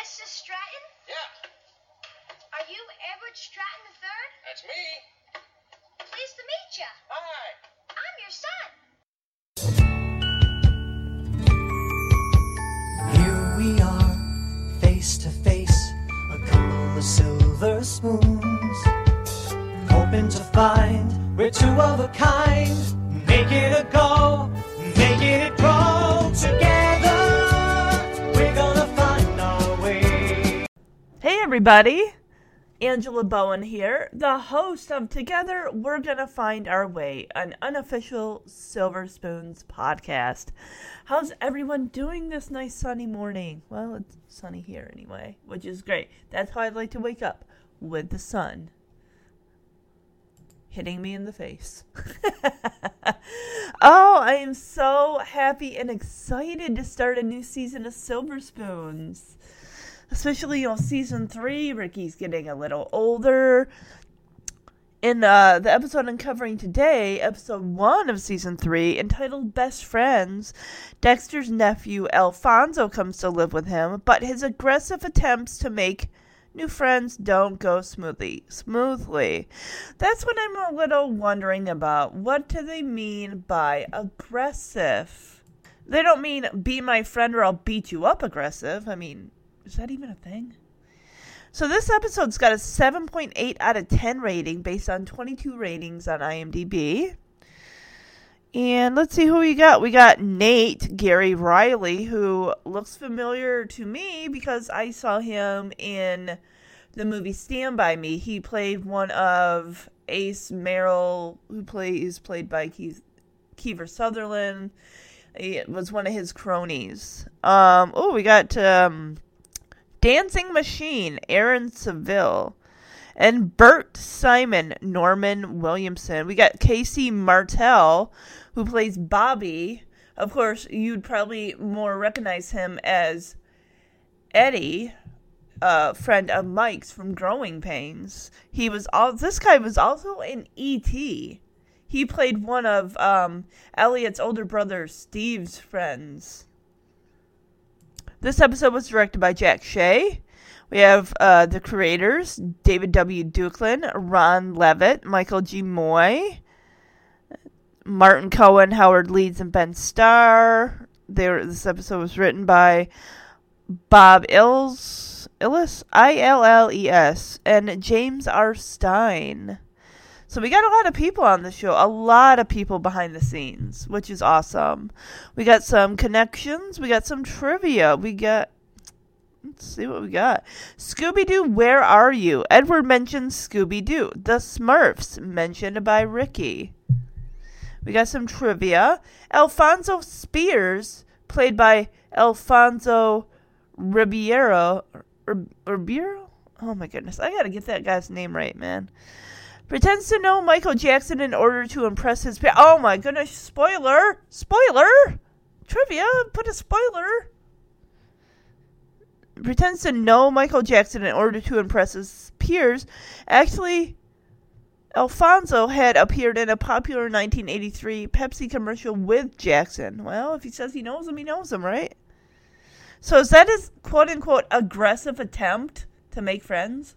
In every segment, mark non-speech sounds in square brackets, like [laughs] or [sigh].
Mrs. Stratton? Yeah, Are you Edward Stratton III? that's me. Pleased to meet you. Hi. I'm your son. Here we are, face to face, a couple of silver spoons. Hoping to find we're two of a kind. Make it a go, make it grow. Everybody! Angela Bowen here, the host of Together We're Gonna Find Our Way, an unofficial Silver Spoons podcast. How's everyone doing this nice sunny morning? Well, it's sunny here anyway, which is great. That's how I like to wake up with the sun hitting me in the face. [laughs] oh, I am so happy and excited to start a new season of Silver Spoons especially on season three. Ricky's getting a little older. In uh, the episode I'm covering today, episode one of season three, entitled Best Friends, Dexter's nephew Alfonso comes to live with him, but his aggressive attempts to make new friends don't go smoothly. Smoothly. That's what I'm a little wondering about. What do they mean by aggressive? They don't mean be my friend or I'll beat you up aggressive. I mean, is that even a thing? So this episode's got a 7.8 out of 10 rating based on 22 ratings on IMDb. And let's see who we got. We got Nate Gary Riley, who looks familiar to me because I saw him in the movie Stand By Me. He played one of Ace Merrill, who plays played by Keith, Kiefer Sutherland. It was one of his cronies. Um, oh, we got um, Dancing Machine, Aaron Seville, and Bert Simon, Norman Williamson. We got K.C. Martel, who plays Bobby. Of course, you'd probably more recognize him as Eddie, a friend of Mike's from Growing Pains. He was all. This guy was also in E.T. He played one of um, Elliot's older brother Steve's friends. This episode was directed by Jack Shea. We have uh, the creators David W. Duclon, Ron Leavitt, Michael G. Moye, Martin Cohan, Howard Leeds, and Ben Starr. This episode was written by Bob Ills, Illis, I L L E S, and James R. Stein. So we got a lot of people on the show, a lot of people behind the scenes, which is awesome. We got some connections, we got some trivia, we got Let's see what we got. Scooby Doo, where are you? Edward mentions Scooby Doo. The Smurfs, mentioned by Ricky. We got some trivia. Alfonso Spears, played by Alfonso Ribeiro. Ribeiro? Oh my goodness. I gotta get that guy's name right, man pretends to know Michael Jackson in order to impress his pa- Oh my goodness, spoiler! Spoiler! Trivia, put a spoiler. Pretends to know Michael Jackson in order to impress his peers. Actually, Alfonso had appeared in a popular 1983 Pepsi commercial with Jackson. Well, if he says he knows him, he knows him, right? So is that his quote unquote aggressive attempt to make friends?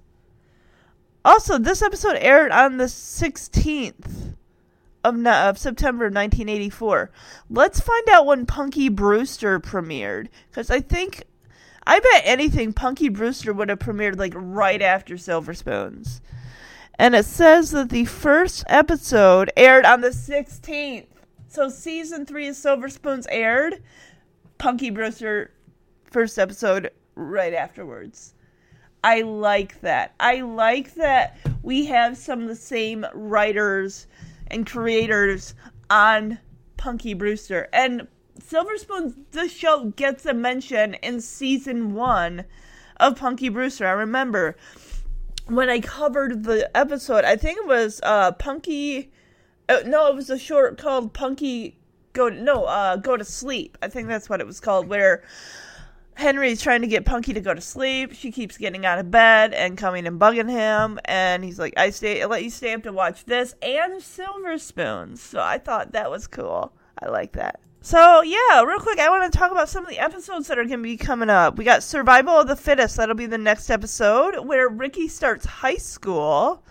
Also, this episode aired on the 16th of, of September 1984. Let's find out when Punky Brewster premiered. Because I think, I bet anything, Punky Brewster would have premiered like right after Silver Spoons. And it says that the first episode aired on the 16th. So season three of Silver Spoons aired. Punky Brewster, first episode right afterwards. I like that. I like that we have some of the same writers and creators on Punky Brewster. And Silver Spoons, the show gets a mention in season one of Punky Brewster. I remember when I covered the episode, I think it was uh, Punky. Uh, no, it was a short called Punky Go No, uh, Go to Sleep. I think that's what it was called, where Henry's trying to get Punky to go to sleep. She keeps getting out of bed and coming and bugging him, and he's like, "I stay, I let you stay up to watch this and Silver Spoons." So I thought that was cool. I like that. So, yeah, real quick, I want to talk about some of the episodes that are going to be coming up. We got Survival of the Fittest. That'll be the next episode where Ricky starts high school.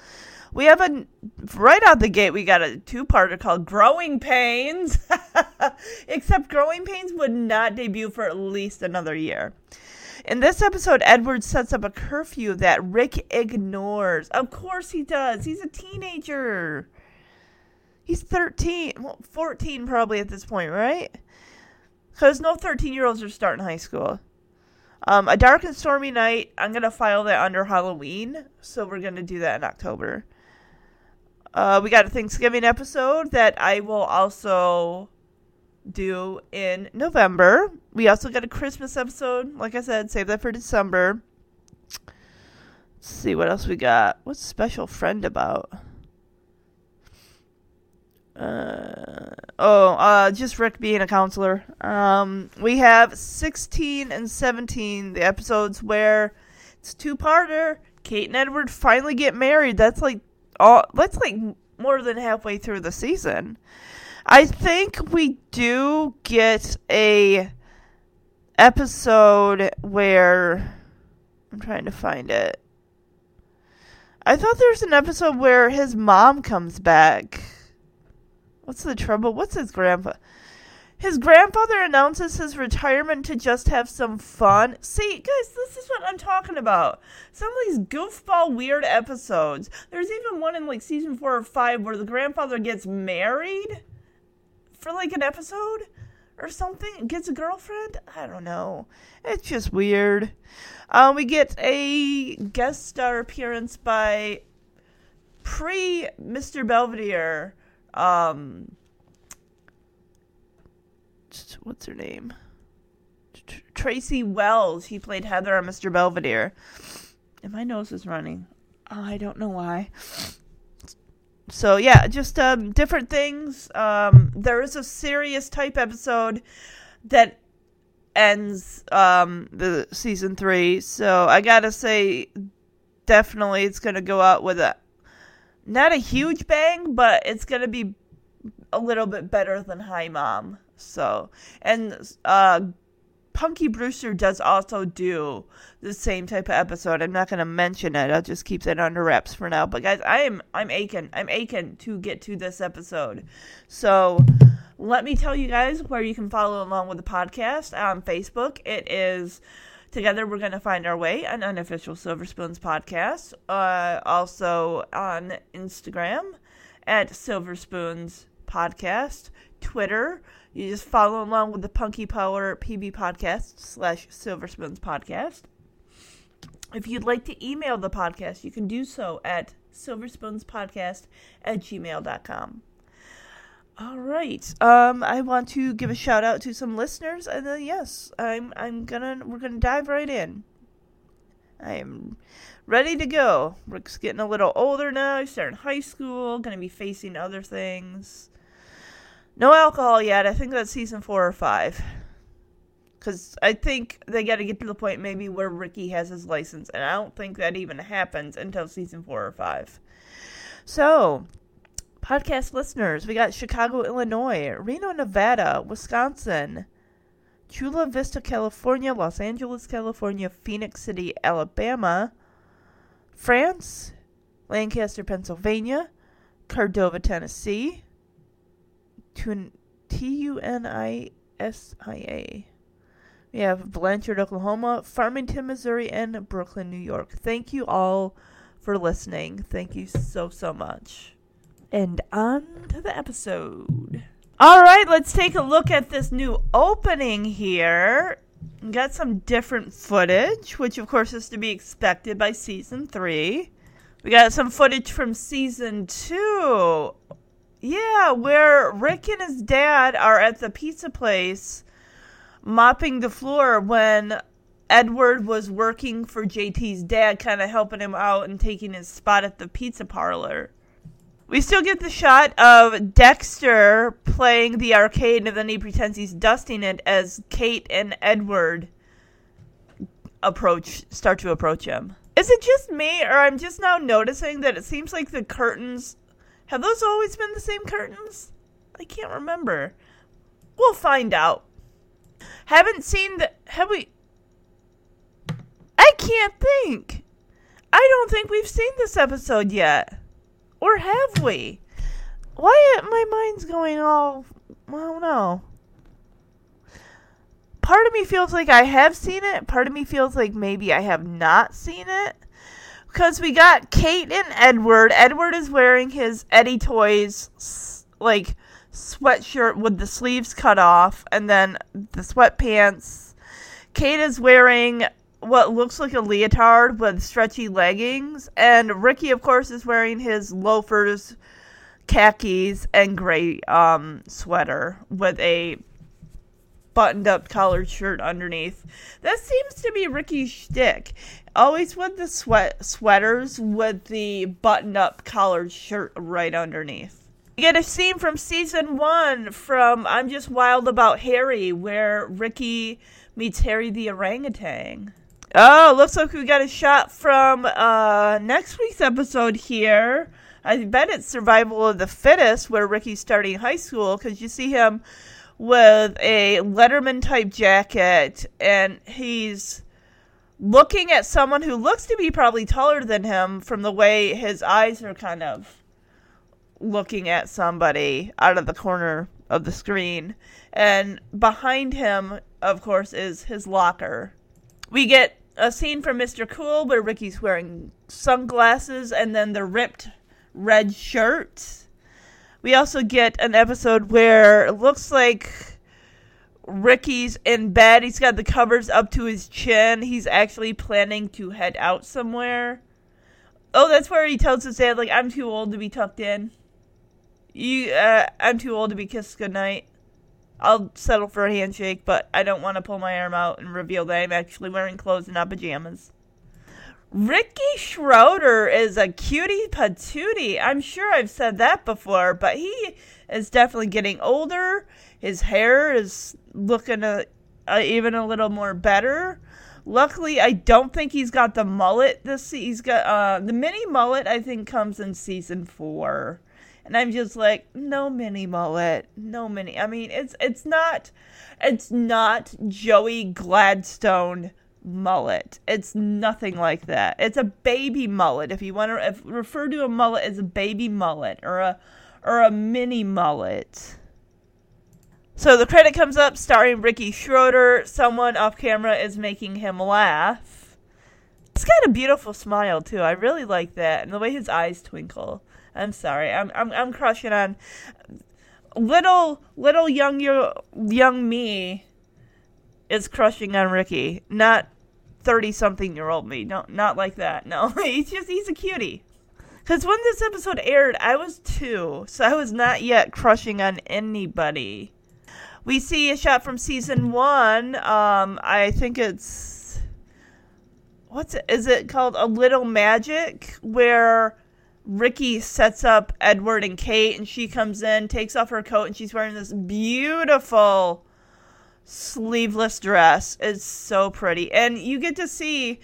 We have a, right out the gate, we got a two parter called Growing Pains. [laughs] Except Growing Pains would not debut for at least another year. In this episode, Edward sets up a curfew that Rick ignores. Of course he does. He's a teenager. He's 13, well, 14 probably at this point, right? Because no 13 year olds are starting high school. Um, a dark and stormy night. I'm gonna file that under Halloween, so we're gonna do that in October. Uh, we got a Thanksgiving episode that I will also do in November. We also got a Christmas episode. Like I said, save that for December. Let's see what else we got. What's Special Friend about? Uh, oh, uh, just Rick being a counselor. Um, we have 16 and 17, the episodes where it's two-parter. Kate and Edward finally get married. That's like all. That's like more than halfway through the season. I think we do get a episode where I'm trying to find it. I thought there's an episode where his mom comes back. What's the trouble? What's his grandpa? His grandfather announces his retirement to just have some fun. See, guys, this is what I'm talking about. Some of these goofball weird episodes. There's even one in like season four or five where the grandfather gets married for like an episode or something. Gets a girlfriend. I don't know. It's just weird. Uh, we get a guest star appearance by pre Mr. Belvedere. Um, what's her name? Tracy Wells. He played Heather on Mr. Belvedere. And my nose is running. Oh, I don't know why. So yeah, just um, different things. Um, there is a serious type episode that ends um, the season three. So I gotta say, definitely it's gonna go out with a not a huge bang, but it's gonna be a little bit better than High Mom. So, and uh, Punky Brewster does also do the same type of episode. I'm not going to mention it. I'll just keep that under wraps for now. But guys, I am I'm aching. I'm aching to get to this episode. So, let me tell you guys where you can follow along with the podcast on Facebook. It is Together We're Going to Find Our Way, an unofficial Silver Spoons podcast. Uh, also on Instagram at Silver Spoons Podcast, Twitter you just follow along with the Punky Power PB podcast slash Silver Spoons podcast. If you'd like to email the podcast, you can do so at silverspoonspodcast at gmail.com. All right. Um, I want to give a shout out to some listeners, and then yes, I'm I'm gonna we're gonna dive right in. I am ready to go. Rick's getting a little older now. He's starting high school. Gonna be facing other things. No alcohol yet. I think that's season four or five. Because I think they got to get to the point maybe where Ricky has his license. And I don't think that even happens until season four or five. So, podcast listeners, we got Chicago, Illinois, Reno, Nevada, Wisconsin, Chula Vista, California, Los Angeles, California, Phoenix City, Alabama, France, Lancaster, Pennsylvania, Cordova, Tennessee, T U N I S I A. We have Blanchard, Oklahoma, Farmington, Missouri, and Brooklyn, New York. Thank you all for listening. Thank you so, so much. And on to the episode. All right, let's take a look at this new opening here. Got some different footage, which of course is to be expected by season three. We got some footage from season two. Yeah, where Rick and his dad are at the pizza place mopping the floor when Edward was working for JT's dad, kind of helping him out and taking his spot at the pizza parlor. We still get the shot of Dexter playing the arcade, and then he pretends he's dusting it as Kate and Edward approach start to approach him. Is it just me, or I'm just now noticing that it seems like the curtains have those always been the same curtains? I can't remember. We'll find out. Haven't seen the. Have we. I can't think. I don't think we've seen this episode yet. Or have we? Why my mind's going all. I don't know. Part of me feels like I have seen it. Part of me feels like maybe I have not seen it. Because we got Kate and Edward. Edward is wearing his Eddie Toys, like, sweatshirt with the sleeves cut off, and then the sweatpants. Kate is wearing what looks like a leotard with stretchy leggings, and Ricky, of course, is wearing his loafers, khakis, and gray um, sweater with a buttoned up collared shirt underneath. That seems to be Ricky's shtick. Always with the sweat sweaters with the buttoned up collared shirt right underneath. We get a scene from season one from I'm Just Wild About Harry where Ricky meets Harry the orangutan. Oh, looks like we got a shot from uh, next week's episode here. I bet it's Survival of the Fittest, where Ricky's starting high school, because you see him with a Letterman type jacket, and he's looking at someone who looks to be probably taller than him from the way his eyes are kind of looking at somebody out of the corner of the screen. And behind him, of course, is his locker. We get a scene from Mr. Cool where Ricky's wearing sunglasses and then the ripped red shirt. We also get an episode where it looks like Ricky's in bed. He's got the covers up to his chin. He's actually planning to head out somewhere. Oh, that's where he tells his dad, like, I'm too old to be tucked in. You, uh, I'm too old to be kissed goodnight. I'll settle for a handshake, but I don't want to pull my arm out and reveal that I'm actually wearing clothes and not pajamas. Ricky Schroder is a cutie patootie. I'm sure I've said that before, but he is definitely getting older. His hair is looking a, a, even a little more better. Luckily, I don't think he's got the mullet. This he's got uh, the mini mullet. I think comes in season four. And I'm just like, no mini mullet, no mini. I mean, it's it's not, it's not Joey Gladstone mullet. It's nothing like that. It's a baby mullet. If you want to if, refer to a mullet as a baby mullet or a or a mini mullet. So the credit comes up starring Ricky Schroder. Someone off camera is making him laugh. He's got a beautiful smile too. I really like that, and the way his eyes twinkle. I'm sorry. I'm I'm I'm crushing on little little young young me is crushing on Ricky, not thirty something year old me. No, not like that. No, [laughs] he's just he's a cutie. Because when this episode aired, I was two, so I was not yet crushing on anybody. We see a shot from season one. Um, I think it's what's it? Is it called A Little Magic, where Ricky sets up Edward and Kate, and she comes in, takes off her coat, and she's wearing this beautiful sleeveless dress. It's so pretty. And you get to see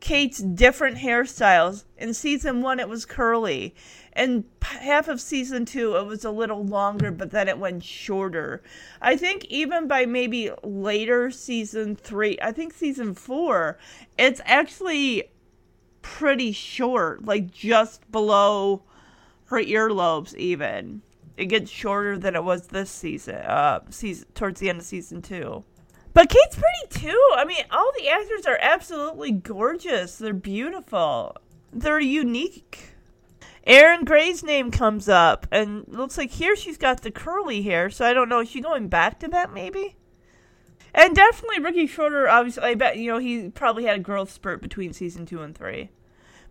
Kate's different hairstyles. In season one, it was curly. And half of season two, it was a little longer, but then it went shorter. I think even by maybe later season three, I think season four, it's actually pretty short, like just below her earlobes, even. It gets shorter than it was this season, uh, season towards the end of season two. But Kate's pretty too. I mean, all the actors are absolutely gorgeous. They're beautiful. They're unique. Erin Gray's name comes up, and looks like here she's got the curly hair. So I don't know. Is she going back to that maybe? And definitely Ricky Schroder, obviously, I bet, you know, he probably had a growth spurt between season two and three.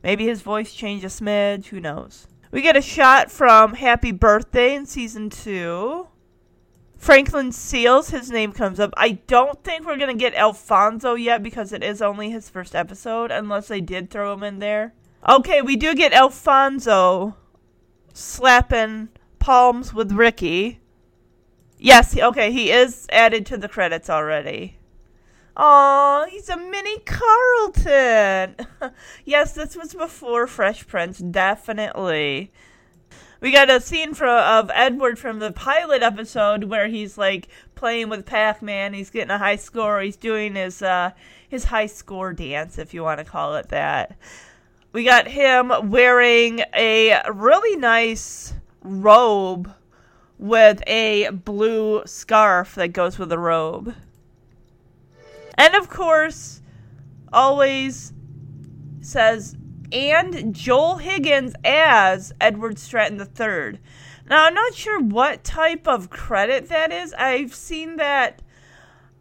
Maybe his voice changed a smidge, who knows. We get a shot from Happy Birthday in season two. Franklin Seales, his name comes up. I don't think we're going to get Alfonso yet because it is only his first episode, unless they did throw him in there. Okay, we do get Alfonso slapping palms with Ricky. Yes, okay, he is added to the credits already. Oh, he's a mini Carlton. [laughs] yes, this was before Fresh Prince, definitely. We got a scene from, of Edward from the pilot episode where he's like playing with Pac-Man. He's getting a high score. He's doing his uh, his high score dance, if you want to call it that. We got him wearing a really nice robe with a blue scarf that goes with the robe. And of course, always says, and Joel Higgins as Edward Stratton III. Now, I'm not sure what type of credit that is. I've seen that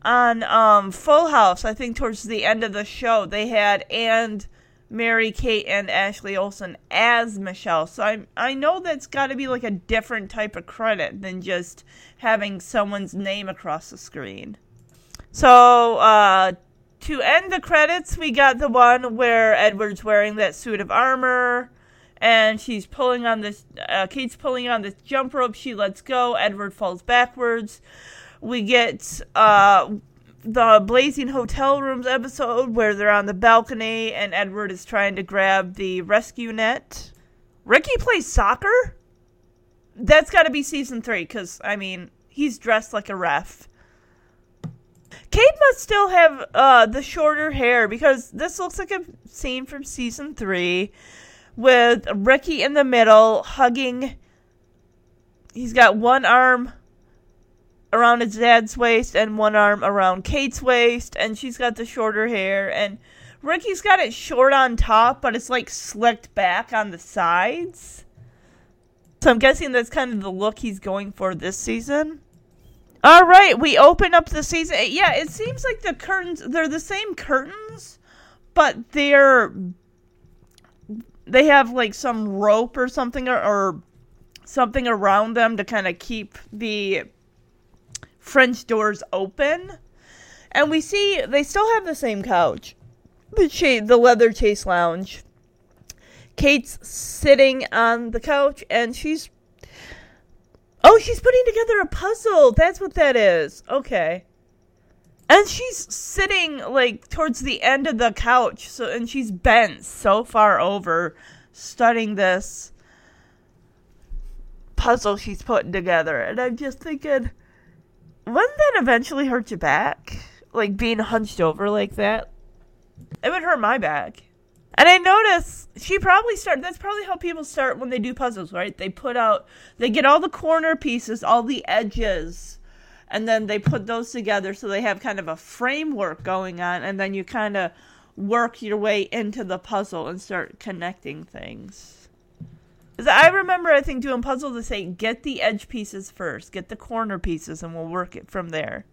on um, Full House, I think towards the end of the show, they had and Mary Kate and Ashley Olsen as Michelle. So I I know that's got to be like a different type of credit than just having someone's name across the screen. So uh, to end the credits, we got the one where Edward's wearing that suit of armor. And she's pulling on this. Uh, Kate's pulling on this jump rope. She lets go. Edward falls backwards. We get uh, the Blazing Hotel Rooms episode where they're on the balcony and Edward is trying to grab the rescue net. Ricky plays soccer? That's got to be season three, because, I mean, he's dressed like a ref. Kate must still have uh, the shorter hair because this looks like a scene from season three with Ricky in the middle hugging. He's got one arm around his dad's waist and one arm around Kate's waist, and she's got the shorter hair. And Ricky's got it short on top, but it's like slicked back on the sides. So I'm guessing that's kind of the look he's going for this season. All right, we open up the season. Eh, yeah, it seems like the curtains they're the same curtains, but they're they have like some rope or something or, or something around them to kind of keep the French doors open. And we see they still have the same couch. The cha- the leather chase lounge. Kate's sitting on the couch and she's Oh, she's putting together a puzzle. That's what that is. Okay. And she's sitting like towards the end of the couch, so and she's bent so far over studying this puzzle she's putting together. And I'm just thinking, wouldn't that eventually hurt your back? Like being hunched over like that? It would hurt my back. And I notice she probably start that's probably how people start when they do puzzles, right? They put out they get all the corner pieces, all the edges, and then they put those together so they have kind of a framework going on and then you kind of work your way into the puzzle and start connecting things. I remember I think doing puzzles to say get the edge pieces first, get the corner pieces and we'll work it from there.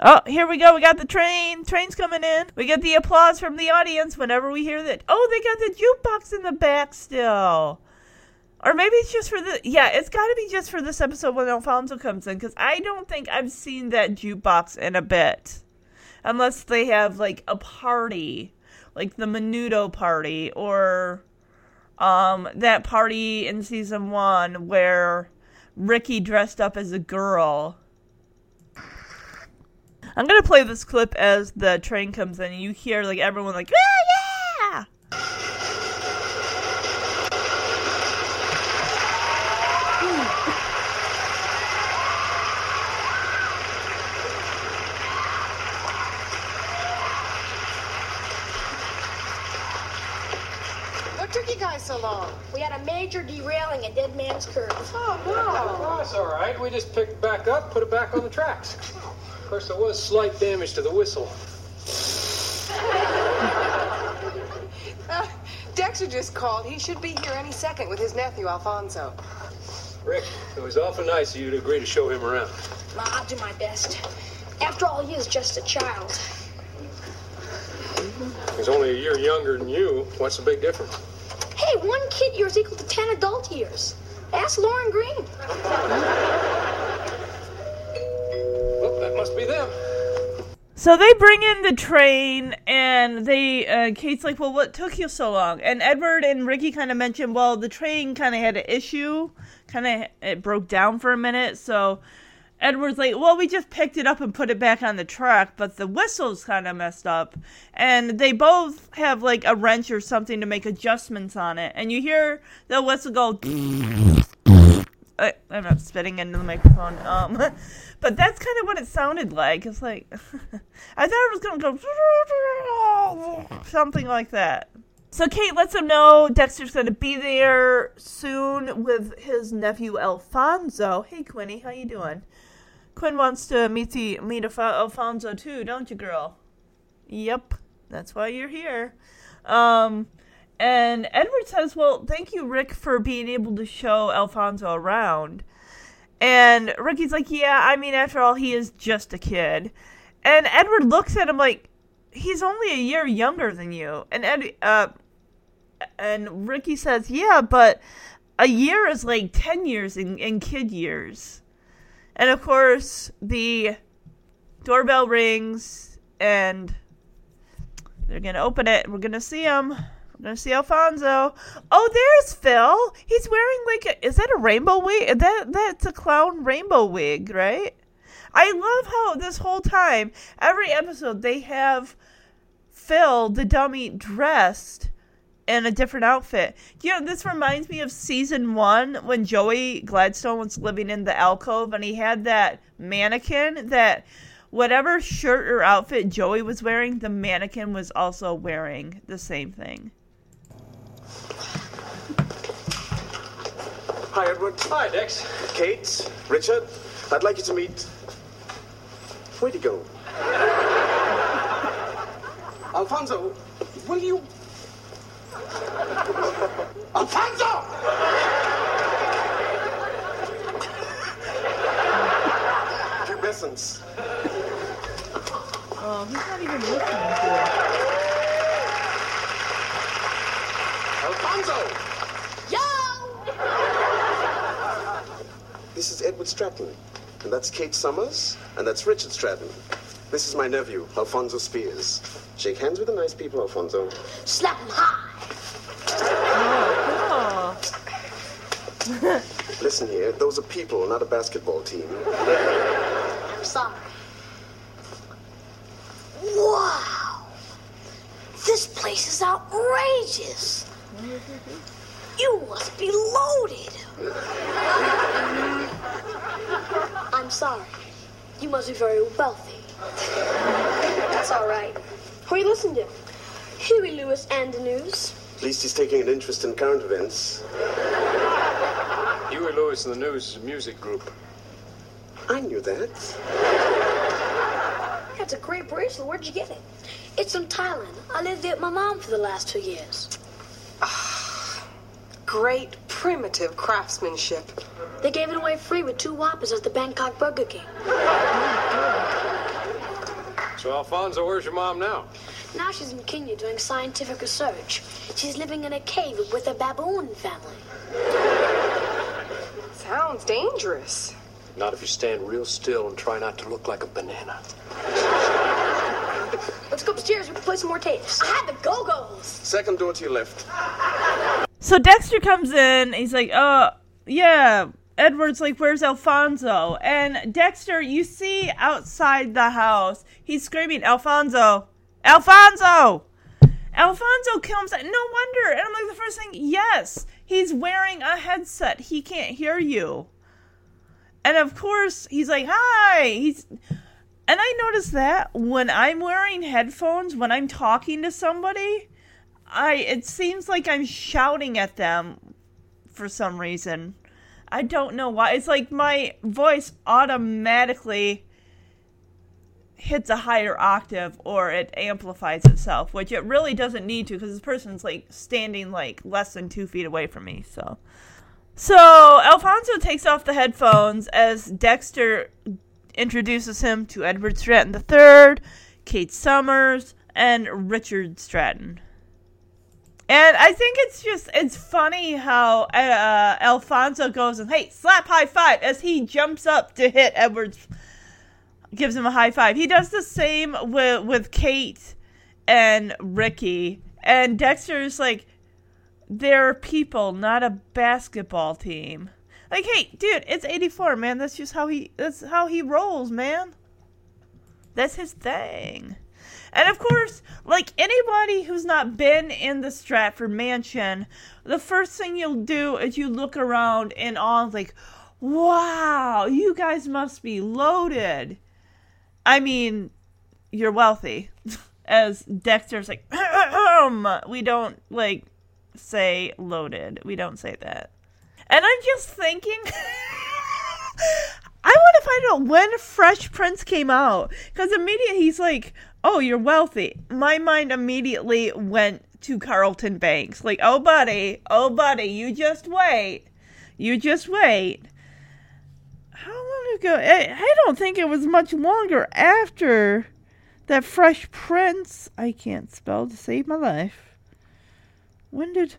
Oh, here we go. We got the train. Train's coming in. We get the applause from the audience whenever we hear that. Oh, they got the jukebox in the back still. Or maybe it's just for the. Yeah, it's got to be just for this episode when Alfonso comes in because I don't think I've seen that jukebox in a bit. Unless they have like a party, like the Menudo party, or um, that party in season one where Ricky dressed up as a girl I'm gonna play this clip as the train comes in, and you hear like everyone like, ah, yeah. [laughs] What took you guys so long? We had a major derailing at Dead Man's Curve. Oh, no. Oh, that's all right. We just picked back up, put it back on the tracks. Of course, there was slight damage to the whistle. Uh, Dexter just called. He should be here any second with his nephew, Alfonso. Rick, it was awful nice of you to agree to show him around. Well, I'll do my best. After all, he is just a child. He's only a year younger than you. What's the big difference? Hey, one kid year is equal to ten adult years. Ask Lorne Greene. Must be them. So they bring in the train, and they uh, Kate's like, "Well, what took you so long?" And Edward and Ricky kind of mentioned, "Well, the train kind of had an issue, kind of it broke down for a minute." So Edward's like, "Well, we just picked it up and put it back on the track, but the whistle's kind of messed up." And they both have like a wrench or something to make adjustments on it, and you hear the whistle go. I, [laughs] I'm not spitting into the microphone. Um, [laughs] but that's kind of what it sounded like. It's like [laughs] I thought it was gonna go [laughs] something like that. So Kate lets him know Dexter's gonna be there soon with his nephew Alfonso. Hey Quinny, how you doing? Quinn wants to meet the meet Alfonso too, don't you, girl? Yep, that's why you're here. Um, and Edward says, Well, thank you, Rick, for being able to show Alfonso around. And Ricky's like, Yeah, I mean, after all, he is just a kid. And Edward looks at him like, He's only a year younger than you. And Ed, uh, and Ricky says, Yeah, but a year is like 10 years in, in kid years. And of course, the doorbell rings and they're going to open it. We're going to see him. We're see Alfonso. Oh, there's Phil. He's wearing like a, is that a rainbow wig? That that's a clown rainbow wig, right? I love how this whole time, every episode, they have Phil the dummy dressed in a different outfit. You know, this reminds me of season one when Joey Gladstone was living in the alcove and he had that mannequin that whatever shirt or outfit Joey was wearing, the mannequin was also wearing the same thing. Hi, Edward. Hi, Dex. Kate, Richard, I'd like you to meet. Where'd he go? [laughs] Alfonso, will you. Alfonso! Pubescence. Oh, he's not even listening to it. Alfonso! Yo! This is Edward Stratton, and that's Kate Summers, and that's Richard Stratton. This is my nephew, Alfonso Spears. Shake hands with the nice people, Alfonso. Slap him high. Oh, [laughs] Listen here, those are people, not a basketball team. I'm sorry. Wow! This place is outrageous. You must be loaded. I'm sorry. You must be very wealthy. That's all right. Who are you listening to? Huey Lewis and the news. At least he's taking an interest in current events. Huey Lewis and the News is a music group. I knew that. That's a great bracelet. Where'd you get it? It's from Thailand. I lived there with my mom for the last two years. Ah, great primitive craftsmanship. They gave it away free with two whoppers at the Bangkok Burger King. So, Alfonso, where's your mom now? Now she's in Kenya doing scientific research. She's living in a cave with a baboon family. Sounds dangerous. Not if you stand real still and try not to look like a banana. Let's go upstairs. We can play some more tapes. I had the Go-Go's. Second door to your left. So Dexter comes in. He's like, "Uh, yeah." Edward's like, "Where's Alfonso?" And Dexter, you see outside the house, he's screaming, "Alfonso! Alfonso!" Alfonso comes. No wonder. And I'm like, the first thing, yes, he's wearing a headset. He can't hear you. And of course, he's like, "Hi." He's and I notice that when I'm wearing headphones, when I'm talking to somebody, I it seems like I'm shouting at them for some reason. I don't know why. It's like my voice automatically hits a higher octave or it amplifies itself, which it really doesn't need to because this person's like standing like less than two feet away from me. So, so Alfonso takes off the headphones as Dexter introduces him to Edward Stratton III, Kate Summers, and Richard Stratton. And I think it's just it's funny how uh, Alfonso goes and hey slap high five as he jumps up to hit Edwards, gives him a high five. He does the same with with Kate and Ricky, and Dexter's like, they're people, not a basketball team. Like, hey, dude, it's '84, man. That's just how he that's how he rolls, man. That's his thing. And of course, like anybody who's not been in the Stratford mansion, the first thing you'll do is you look around in awe, like, Wow, you guys must be loaded. I mean, you're wealthy. [laughs] As Dexter's like, [clears throat] we don't like say loaded. We don't say that. And I'm just thinking, [laughs] I want to find out when Fresh Prince came out. Because immediately he's like, oh, you're wealthy. My mind immediately went to Carlton Banks. Like, oh, buddy, oh, buddy, you just wait. You just wait. How long ago? I, I don't think it was much longer after that Fresh Prince. I can't spell to save my life. When did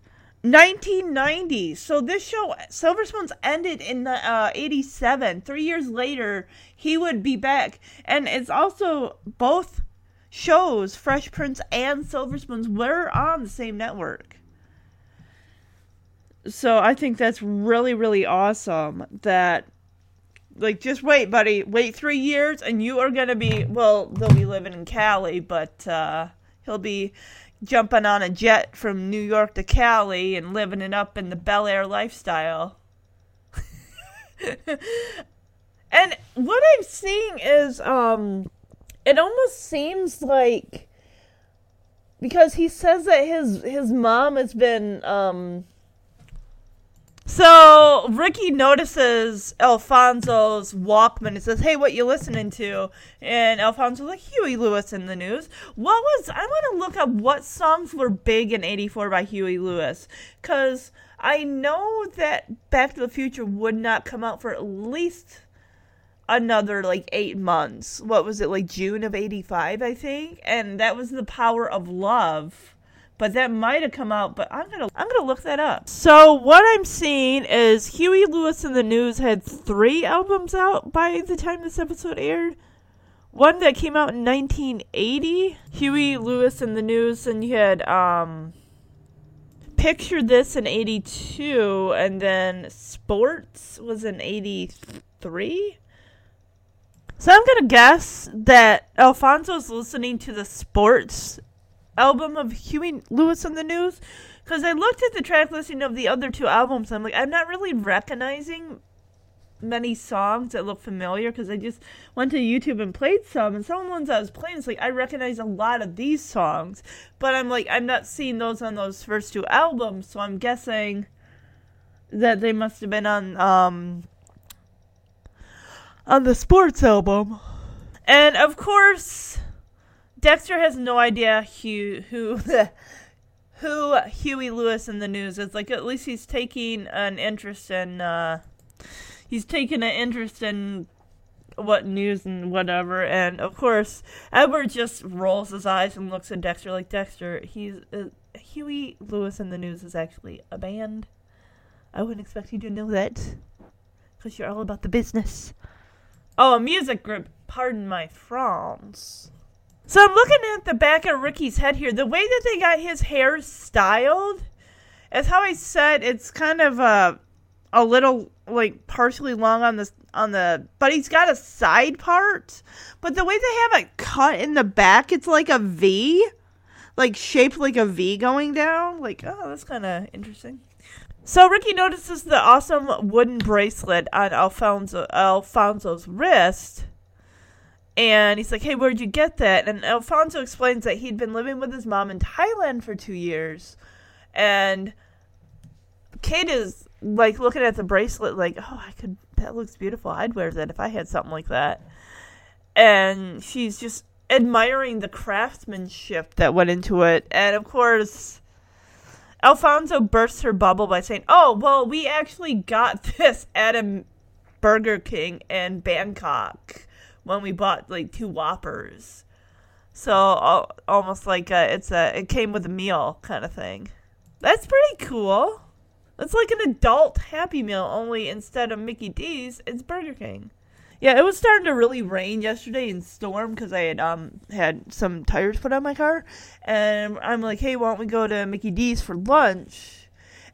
1990? So this show, Silver Spoons, ended in the uh, 87. Three years later, he would be back, and it's also both shows, Fresh Prince and Silver Spoons, were on the same network. So I think that's really, really awesome that like just wait buddy wait three years and you are gonna be well they'll be living in cali but uh he'll be jumping on a jet from new york to cali and living it up in the bel air lifestyle. [laughs] And what i'm seeing is um it almost seems like because he says that his his mom has been um so Ricky notices Alfonso's Walkman and says, "Hey, what you listening to?" And Alfonso's like, "Huey Lewis in the news." What was? I want to look up what songs were big in '84 by Huey Lewis, because I know that Back to the Future would not come out for at least another like eight months. What was it like June of '85, I think, and that was the Power of Love but that might have come out but i'm gonna i'm gonna look that up. So what i'm seeing is huey lewis in the news had three albums out by the time this episode aired. One that came out in 1980 huey lewis in the news and you had um picture this in 82 and then sports was in 83 so i'm gonna guess that alfonso's listening to the sports album of Huey Lewis in the News because I looked at the track listing of the other two albums. I'm like, I'm not really recognizing many songs that look familiar because I just went to YouTube and played some, and some of the ones I was playing, it's like I recognize a lot of these songs, but I'm like, I'm not seeing those on those first two albums, so I'm guessing that they must have been on um on the sports album. And of course, Dexter has no idea who who who Huey Lewis in the news is. Like at least he's taking an interest in uh, he's taking an interest in what news and whatever. And of course, Edward just rolls his eyes and looks at Dexter like Dexter. He's uh, Huey Lewis in the news is actually a band. I wouldn't expect you to know that because you're all about the business. Oh, a music group. Pardon my France. So I'm looking at the back of Ricky's head here. The way that they got his hair styled, as how I said, it's kind of a a little like partially long on the on the, but he's got a side part. But the way they have it cut in the back, it's like a V, like shaped like a V going down. Like oh, that's kind of interesting. So Ricky notices the awesome wooden bracelet on Alfonso Alfonso's wrist and he's like, hey, where'd you get that? And Alfonso explains that he'd been living with his mom in Thailand for two years. And Kate is like looking at the bracelet, like, oh, I could, that looks beautiful. I'd wear that if I had something like that. And she's just admiring the craftsmanship that went into it. And of course, Alfonso bursts her bubble by saying, oh, well, we actually got [laughs] this at a Burger King in Bangkok when we bought like two Whoppers. So almost like a, it's a it came with a meal kind of thing. That's pretty cool. It's like an adult Happy Meal, only instead of Mickey D's, it's Burger King. Yeah, it was starting to really rain yesterday and storm because I had um had some tires put on my car, and I'm like, hey, why don't we go to Mickey D's for lunch?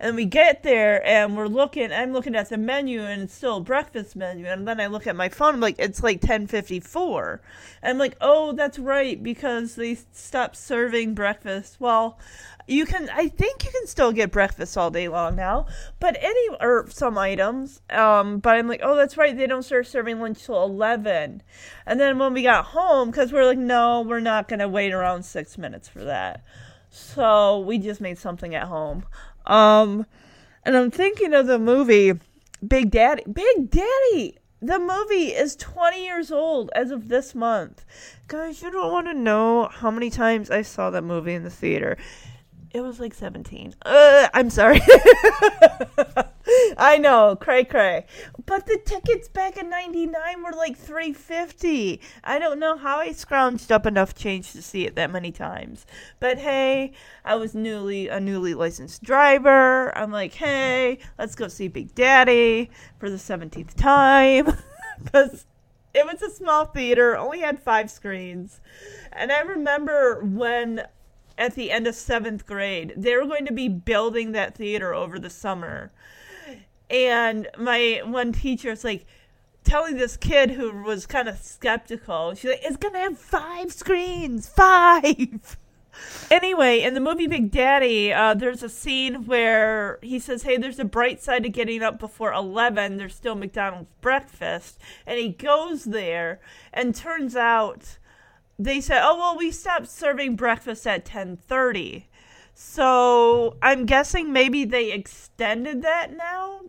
And we get there and we're looking. I'm looking at the menu and it's still a breakfast menu. And then I look at my phone. I'm like, it's like 10:54. And I'm like, oh, that's right because they stopped serving breakfast. Well, you can. I think you can still get breakfast all day long now, but any or some items. Um, but I'm like, oh, that's right. They don't start serving lunch till 11. And then when we got home, because we're like, no, we're not gonna wait around six minutes for that. So we just made something at home. Um, and I'm thinking of the movie Big Daddy. Big Daddy! The movie is 20 years old as of this month. Guys, you don't want to know how many times I saw that movie in the theater. It was like 17. Uh, I'm sorry. [laughs] [laughs] I know, cray cray. But the tickets back in 99 were like 350. I don't know how I scrounged up enough change to see it that many times. But hey, I was newly a newly licensed driver. I'm like, "Hey, let's go see Big Daddy for the 17th time." [laughs] Cuz it was a small theater, only had 5 screens. And I remember when at the end of seventh grade. They were going to be building that theater over the summer. And my one teacher was like telling this kid who was kind of skeptical, she's like, it's going to have five screens, five. [laughs] Anyway, in the movie Big Daddy, uh, there's a scene where he says, Hey, there's a bright side to getting up before 11. There's still McDonald's breakfast. And he goes there, and turns out they said, "Oh well, we stopped serving breakfast at 10:30." So I'm guessing maybe they extended that now,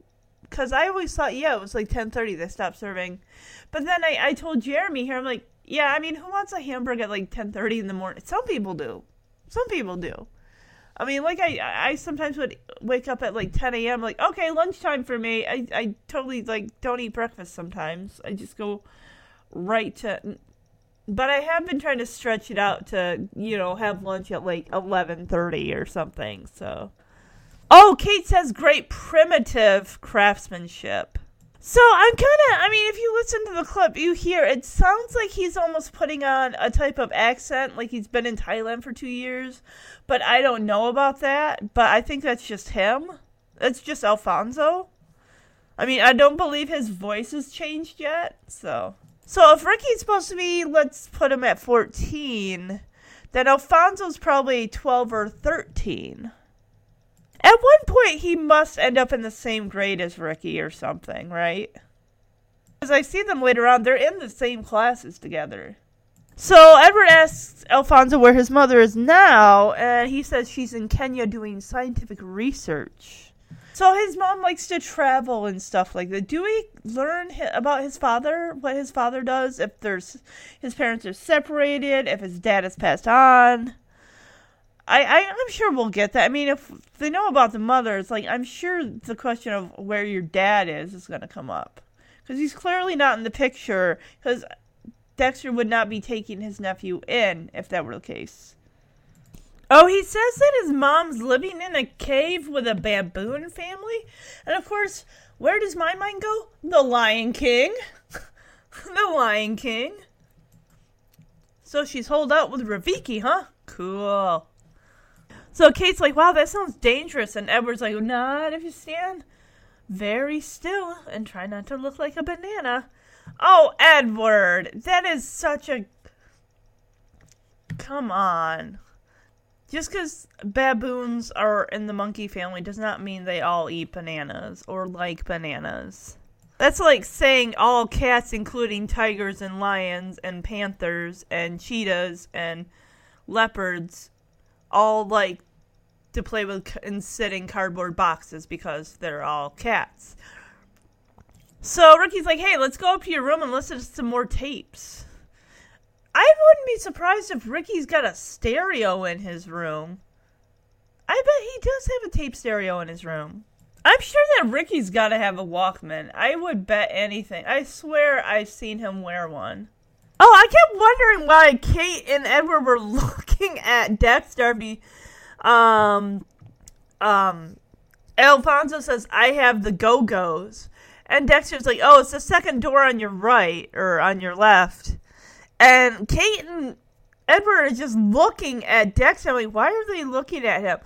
because I always thought, yeah, it was like 10:30 they stopped serving. But then I, I told Jeremy here, I'm like, yeah, I mean, who wants a hamburger at like 10:30 in the morning? Some people do. Some people do. I mean, like I, I sometimes would wake up at like 10 a.m. Like, okay, lunchtime for me. I, I totally like don't eat breakfast sometimes. I just go right to but I have been trying to stretch it out to, you know, have lunch at like 11:30 or something. So Oh, Kate says great primitive craftsmanship. So I'm kind of, I mean, if you listen to the clip, you hear it sounds like he's almost putting on a type of accent, like he's been in Thailand for two years. But I don't know about that. But I think that's just him. That's just Alfonso. I mean, I don't believe his voice has changed yet. So so if Ricky's supposed to be, let's put him at 14, then Alfonso's probably 12 or 13. At one point, he must end up in the same grade as Ricky or something, right? As I see them later on, they're in the same classes together. So Edward asks Alfonso where his mother is now, and he says she's in Kenya doing scientific research. So his mom likes to travel and stuff like that. Do we learn about his father? What his father does? If there's his parents are separated, if his dad has passed on. I, I I'm sure we'll get that. I mean, if they know about the mother, it's like I'm sure the question of where your dad is is going to come up because he's clearly not in the picture. Because Dexter would not be taking his nephew in if that were the case. Oh, he says that his mom's living in a cave with a baboon family. And of course, where does my mind go? The Lion King. [laughs] the Lion King. So she's holed out with Rafiki, huh? Cool. So Kate's like, wow, that sounds dangerous. And Edward's like, not if you stand very still and try not to look like a banana. Oh, Edward, that is such a. Come on. Just because baboons are in the monkey family does not mean they all eat bananas or like bananas. That's like saying all cats, including tigers and lions and panthers and cheetahs and leopards, all like to play with and sit in cardboard boxes because they're all cats. So Ricky's like, hey, let's go up to your room and listen to some more tapes. I wouldn't be surprised if Ricky's got a stereo in his room. I bet he does have a tape stereo in his room. I'm sure that Ricky's got to have a Walkman. I would bet anything. I swear I've seen him wear one. Oh, I kept wondering why Kate and Edward were [laughs] looking at Dexter. Um, um, Alfonso says, I have the Go Go's. And Dexter's like, oh, it's the second door on your right or on your left. And Kate and Edward are just looking at Dexter. I'm like, why are they looking at him?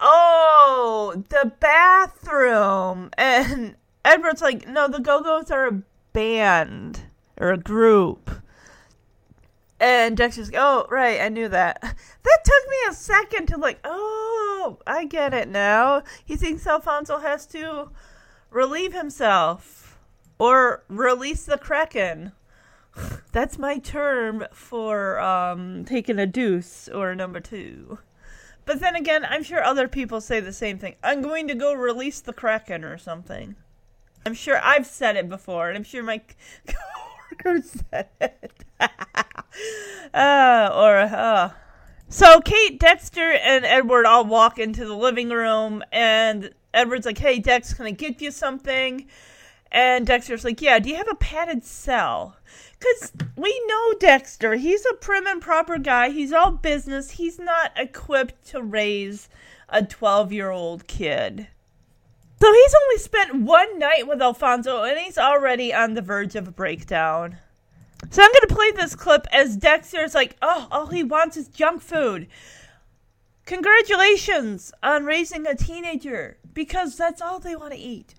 oh, the bathroom. And Edward's like, no, the Go Go's are a band or a group. And Dexter's like, oh, right, I knew that. [laughs] That took me a second to, like, oh, I get it now. He thinks Alfonso has to relieve himself or release the Kraken. [sighs] That's my term for um, taking a deuce or a number two. But then again, I'm sure other people say the same thing. I'm going to go release the Kraken or something. I'm sure I've said it before, and I'm sure my [laughs] said it. [laughs] uh, or, uh. So Kate, Dexter, and Edward all walk into the living room, and Edward's like, hey, Dex, can I get you something? And Dexter's like, yeah, do you have a padded cell? Because we know Dexter. He's a prim and proper guy. He's all business. He's not equipped to raise a 12 year old kid. So he's only spent one night with Alfonso and he's already on the verge of a breakdown. So I'm going to play this clip as Dexter's like, oh, all he wants is junk food. Congratulations on raising a teenager because that's all they want to eat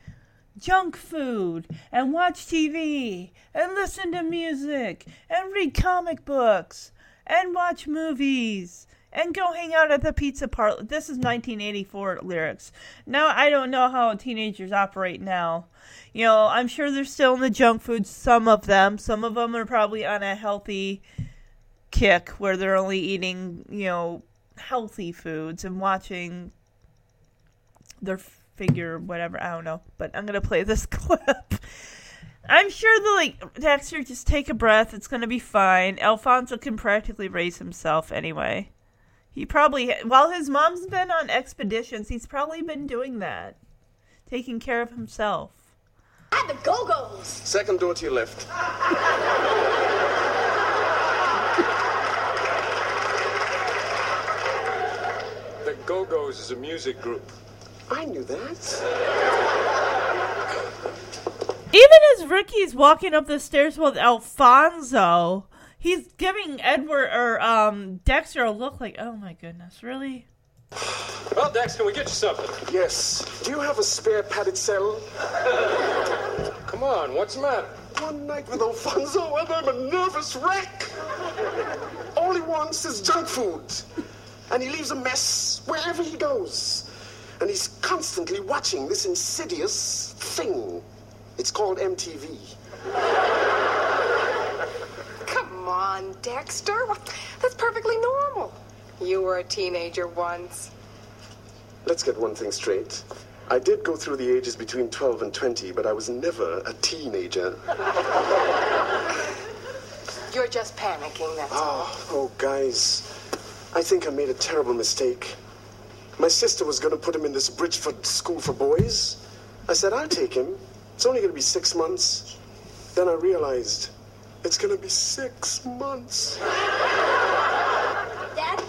junk food and watch TV and listen to music and read comic books and watch movies and go hang out at the pizza parlor. This is 1984 lyrics. Now I don't know how teenagers operate now. You know, I'm sure they're still in the junk food. Some of them, some of them are probably on a healthy kick where they're only eating, you know, healthy foods and watching their figure, whatever. I don't know, but I'm gonna play this [laughs] clip. I'm sure the like Dexter just take a breath. It's gonna be fine. Alfonso can practically raise himself anyway. He probably, while his mom's been on expeditions, he's probably been doing that, taking care of himself. At the Go Go's. Second door to your left. [laughs] The Go Go's is a music group. I knew that. Even as Ricky's walking up the stairs with Alfonso, he's giving Edward or um Dexter a look like, "Oh my goodness, really?" Well, Dex, can we get you something? Yes. Do you have a spare padded cell? [laughs] Come on, what's the matter? One night with Alfonso and I'm a nervous wreck. All he wants is junk food. And he leaves a mess wherever he goes. And he's constantly watching this insidious thing. It's called MTV. Come on, Dexter. That's perfectly normal. You were a teenager once. Let's get one thing straight. I did go through the ages between 12 and 20, but I was never a teenager. [laughs] You're just panicking, that's ah, all. Oh, oh, guys. I think I made a terrible mistake. My sister was going to put him in this Bridgeford school for boys. I said, I'll take him. It's only going to be six months. Then I realized it's going to be six months. Dad,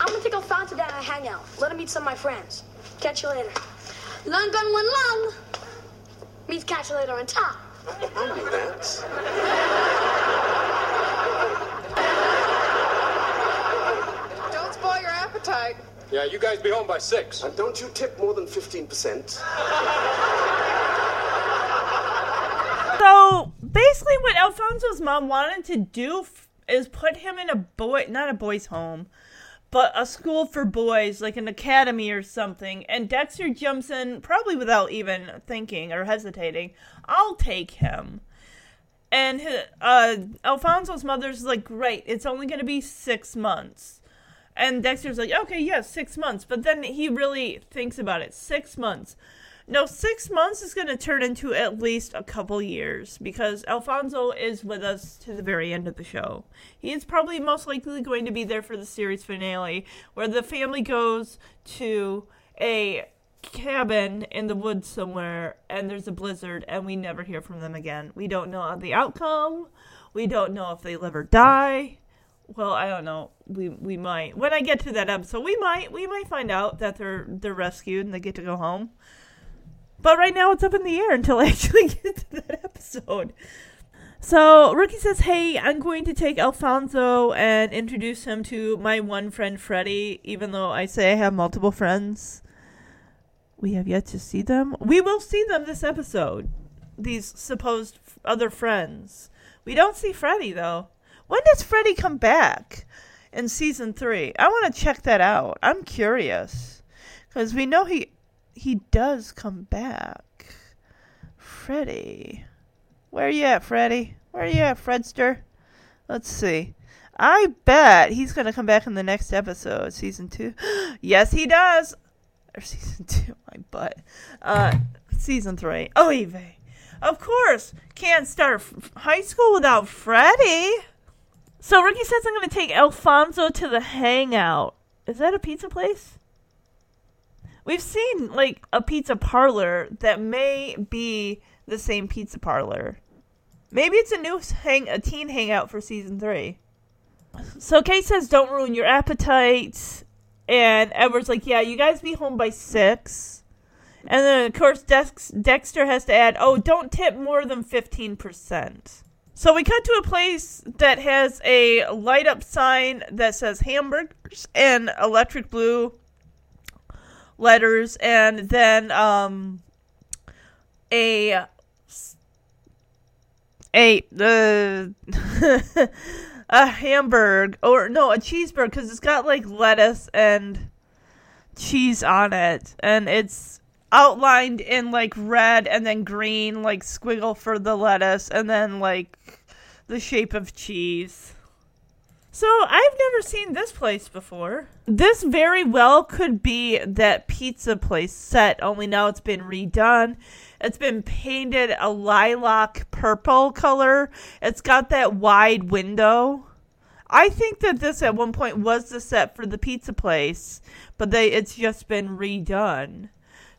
I'm gonna take Alfonso down and hang out. Let him meet some of my friends. Catch you later. Long gun one long. Meets catch you later on top. I knew that. Don't spoil your appetite. Yeah, you guys be home by six. And don't you tip more than 15%. So basically, what Alfonso's mom wanted to do f- is put him in a boy, not a boys' home, but a school for boys, like an academy or something. And Dexter jumps in, probably without even thinking or hesitating. I'll take him. And uh, Alfonso's mother's like, great, it's only going to be six months. And Dexter's like, okay, yeah, six months. But then he really thinks about it. Six months. No, six months is going to turn into at least a couple years because Alfonso is with us to the very end of the show. He is probably most likely going to be there for the series finale where the family goes to a cabin in the woods somewhere and there's a blizzard and we never hear from them again. We don't know the outcome. We don't know if they live or die. Well, I don't know. We we might. When I get to that episode, we might we might find out that they're they're rescued and they get to go home. But right now it's up in the air until [laughs] I actually get to that episode. So Rookie says, "Hey, I'm going to take Alfonso and introduce him to my one friend Freddie, even though I say I have multiple friends." We have yet to see them. We will see them this episode. These supposed f- other friends. We don't see Freddy though. When does Freddy come back in season three? I want to check that out. I'm curious because we know he he does come back. Freddy, where you at, Freddy? Where you at, Fredster? Let's see. I bet he's gonna come back in the next episode, season two. [gasps] yes, he does. Or season [laughs] two, my butt. Uh, season three. Oh, Eve. Of course, can't start f- high school without Freddy. So Ricky says I'm gonna take Alfonso to the Hangout. Is that a pizza place? We've seen like a pizza parlor that may be the same pizza parlor. Maybe it's a new hang a teen hangout for season three. So Kate says, "Don't ruin your appetite," and Edward's like, "Yeah, you guys be home by six. And then of course Dex- Dexter has to add, "Oh, don't tip more than fifteen percent." So we cut to a place that has a light up sign that says hamburgers and electric blue letters, and then um a a uh, [laughs] a hamburger or no a cheeseburger because it's got like lettuce and cheese on it. And it's outlined in like red and then green like squiggle for the lettuce and then like the shape of cheese so I've never seen this place before. This very well could be that pizza place set, only now it's been redone. It's been painted a lilac purple color. It's got that wide window. I think that this at one point was the set for the pizza place, but they it's just been redone.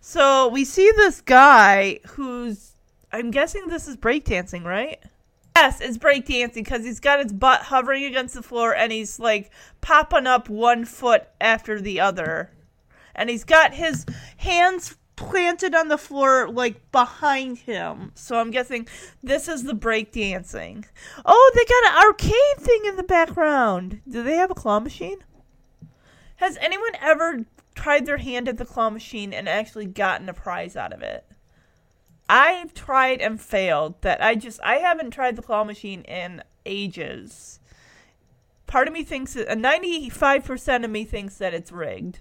So we see this guy who's I'm guessing this is breakdancing, right? Yes, it's breakdancing because he's got his butt hovering against the floor and he's like popping up one foot after the other. And he's got his hands planted on the floor like behind him. So I'm guessing this is the breakdancing. Oh, they got an arcade thing in the background. Do they have a claw machine? Has anyone ever tried their hand at the claw machine and actually gotten a prize out of it? I've tried and failed. That I just I haven't tried the claw machine in ages. Part of me thinks a ninety five percent of me thinks that it's rigged.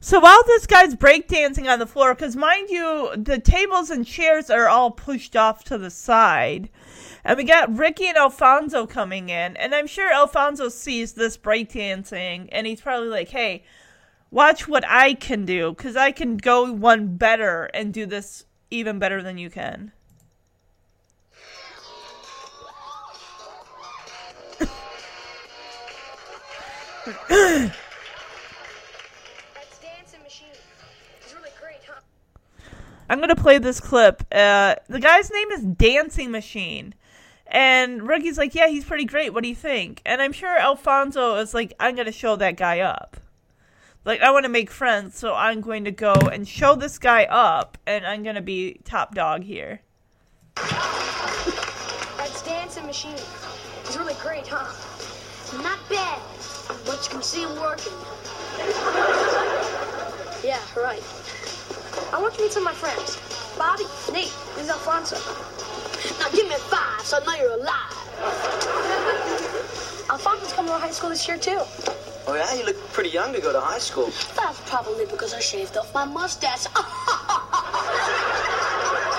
So while this guy's breakdancing on the floor, because mind you, the tables and chairs are all pushed off to the side. And we got Ricky and Alfonso coming in, and I'm sure Alfonso sees this breakdancing, and he's probably like, hey, watch what I can do, because I can go one better and do this even better than you can. I'm gonna play this clip. Uh, the guy's name is Dancing Machine, and Ricky's like, "Yeah, he's pretty great. What do you think?" And I'm sure Alfonso is like, "I'm gonna show that guy up. Like, I want to make friends, so I'm going to go and show this guy up, and I'm gonna be top dog here." That's dancing machine. It's really great, huh? Not bad, but you can see him working. yeah, right. I want to meet some of my friends. Bobby, Nate, this is Alfonso. Now give me a five so I know you're alive. Alfonso's coming to high school this year, too. Oh yeah, you look pretty young to go to high school. That's probably because I shaved off my mustache. [laughs]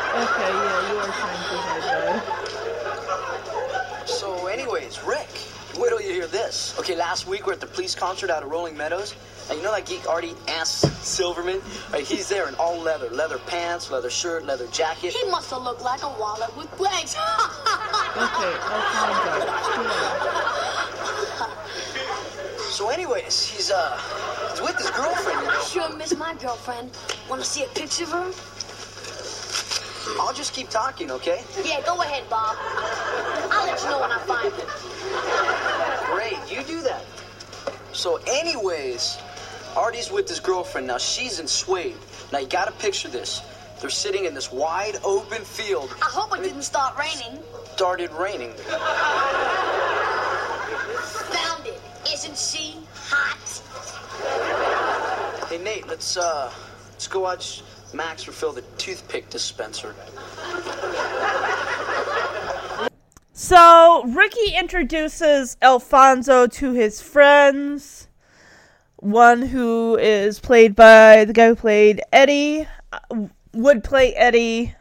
Okay, yeah, you are trying too hard, So, anyways, Rick, wait till you hear this. Okay, last week we're at the police concert out of Rolling Meadows. And you know that geek Artie Ass Silverman? Right, he's there in all leather. Leather pants, leather shirt, leather jacket. he must have looked like a wallet with legs. [laughs] Okay, Alfonso. So anyways, he's uh he's with his girlfriend. sure miss my girlfriend. Want to see a picture of her? I'll just keep talking, okay? Yeah, go ahead, Bob. I'll let you know when I find her. Great, you do that. So anyways, Artie's with his girlfriend. Now she's in Suede. Now you gotta picture this. They're sitting in this wide open field. I hope it didn't start raining. Started raining. Found it. Isn't she hot? Hey Nate, let's uh Let's go watch Max refill the toothpick dispenser. So Ricky introduces Alfonso to his friends. One who is played by the guy who played Eddie, uh, would play Eddie.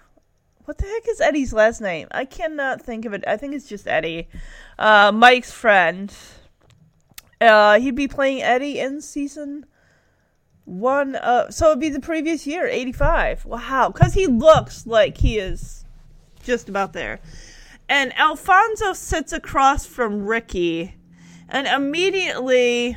What the heck is Eddie's last name? I cannot think of it. I think it's just Eddie. Uh, Mike's friend. Uh, he'd be playing Eddie in season one. Uh, so it'd be the previous year, 85. Wow. Because he looks like he is just about there. And Alfonso sits across from Ricky. And immediately.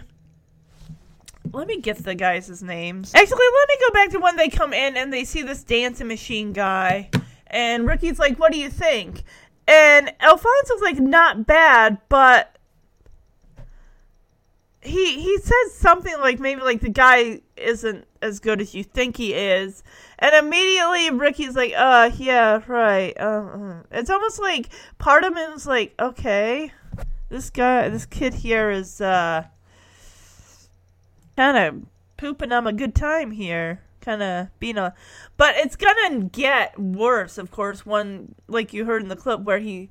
Let me get the guys' names. Actually, let me go back to when they come in and they see this dancing machine guy. And Ricky's like, What do you think? And Alfonso's like, Not bad, but he he says something like maybe like the guy isn't as good as you think he is and immediately ricky's like uh yeah right uh, uh. it's almost like part of him is like okay this guy this kid here is uh kind of pooping on a good time here kind of being a but it's gonna get worse of course when like you heard in the clip where he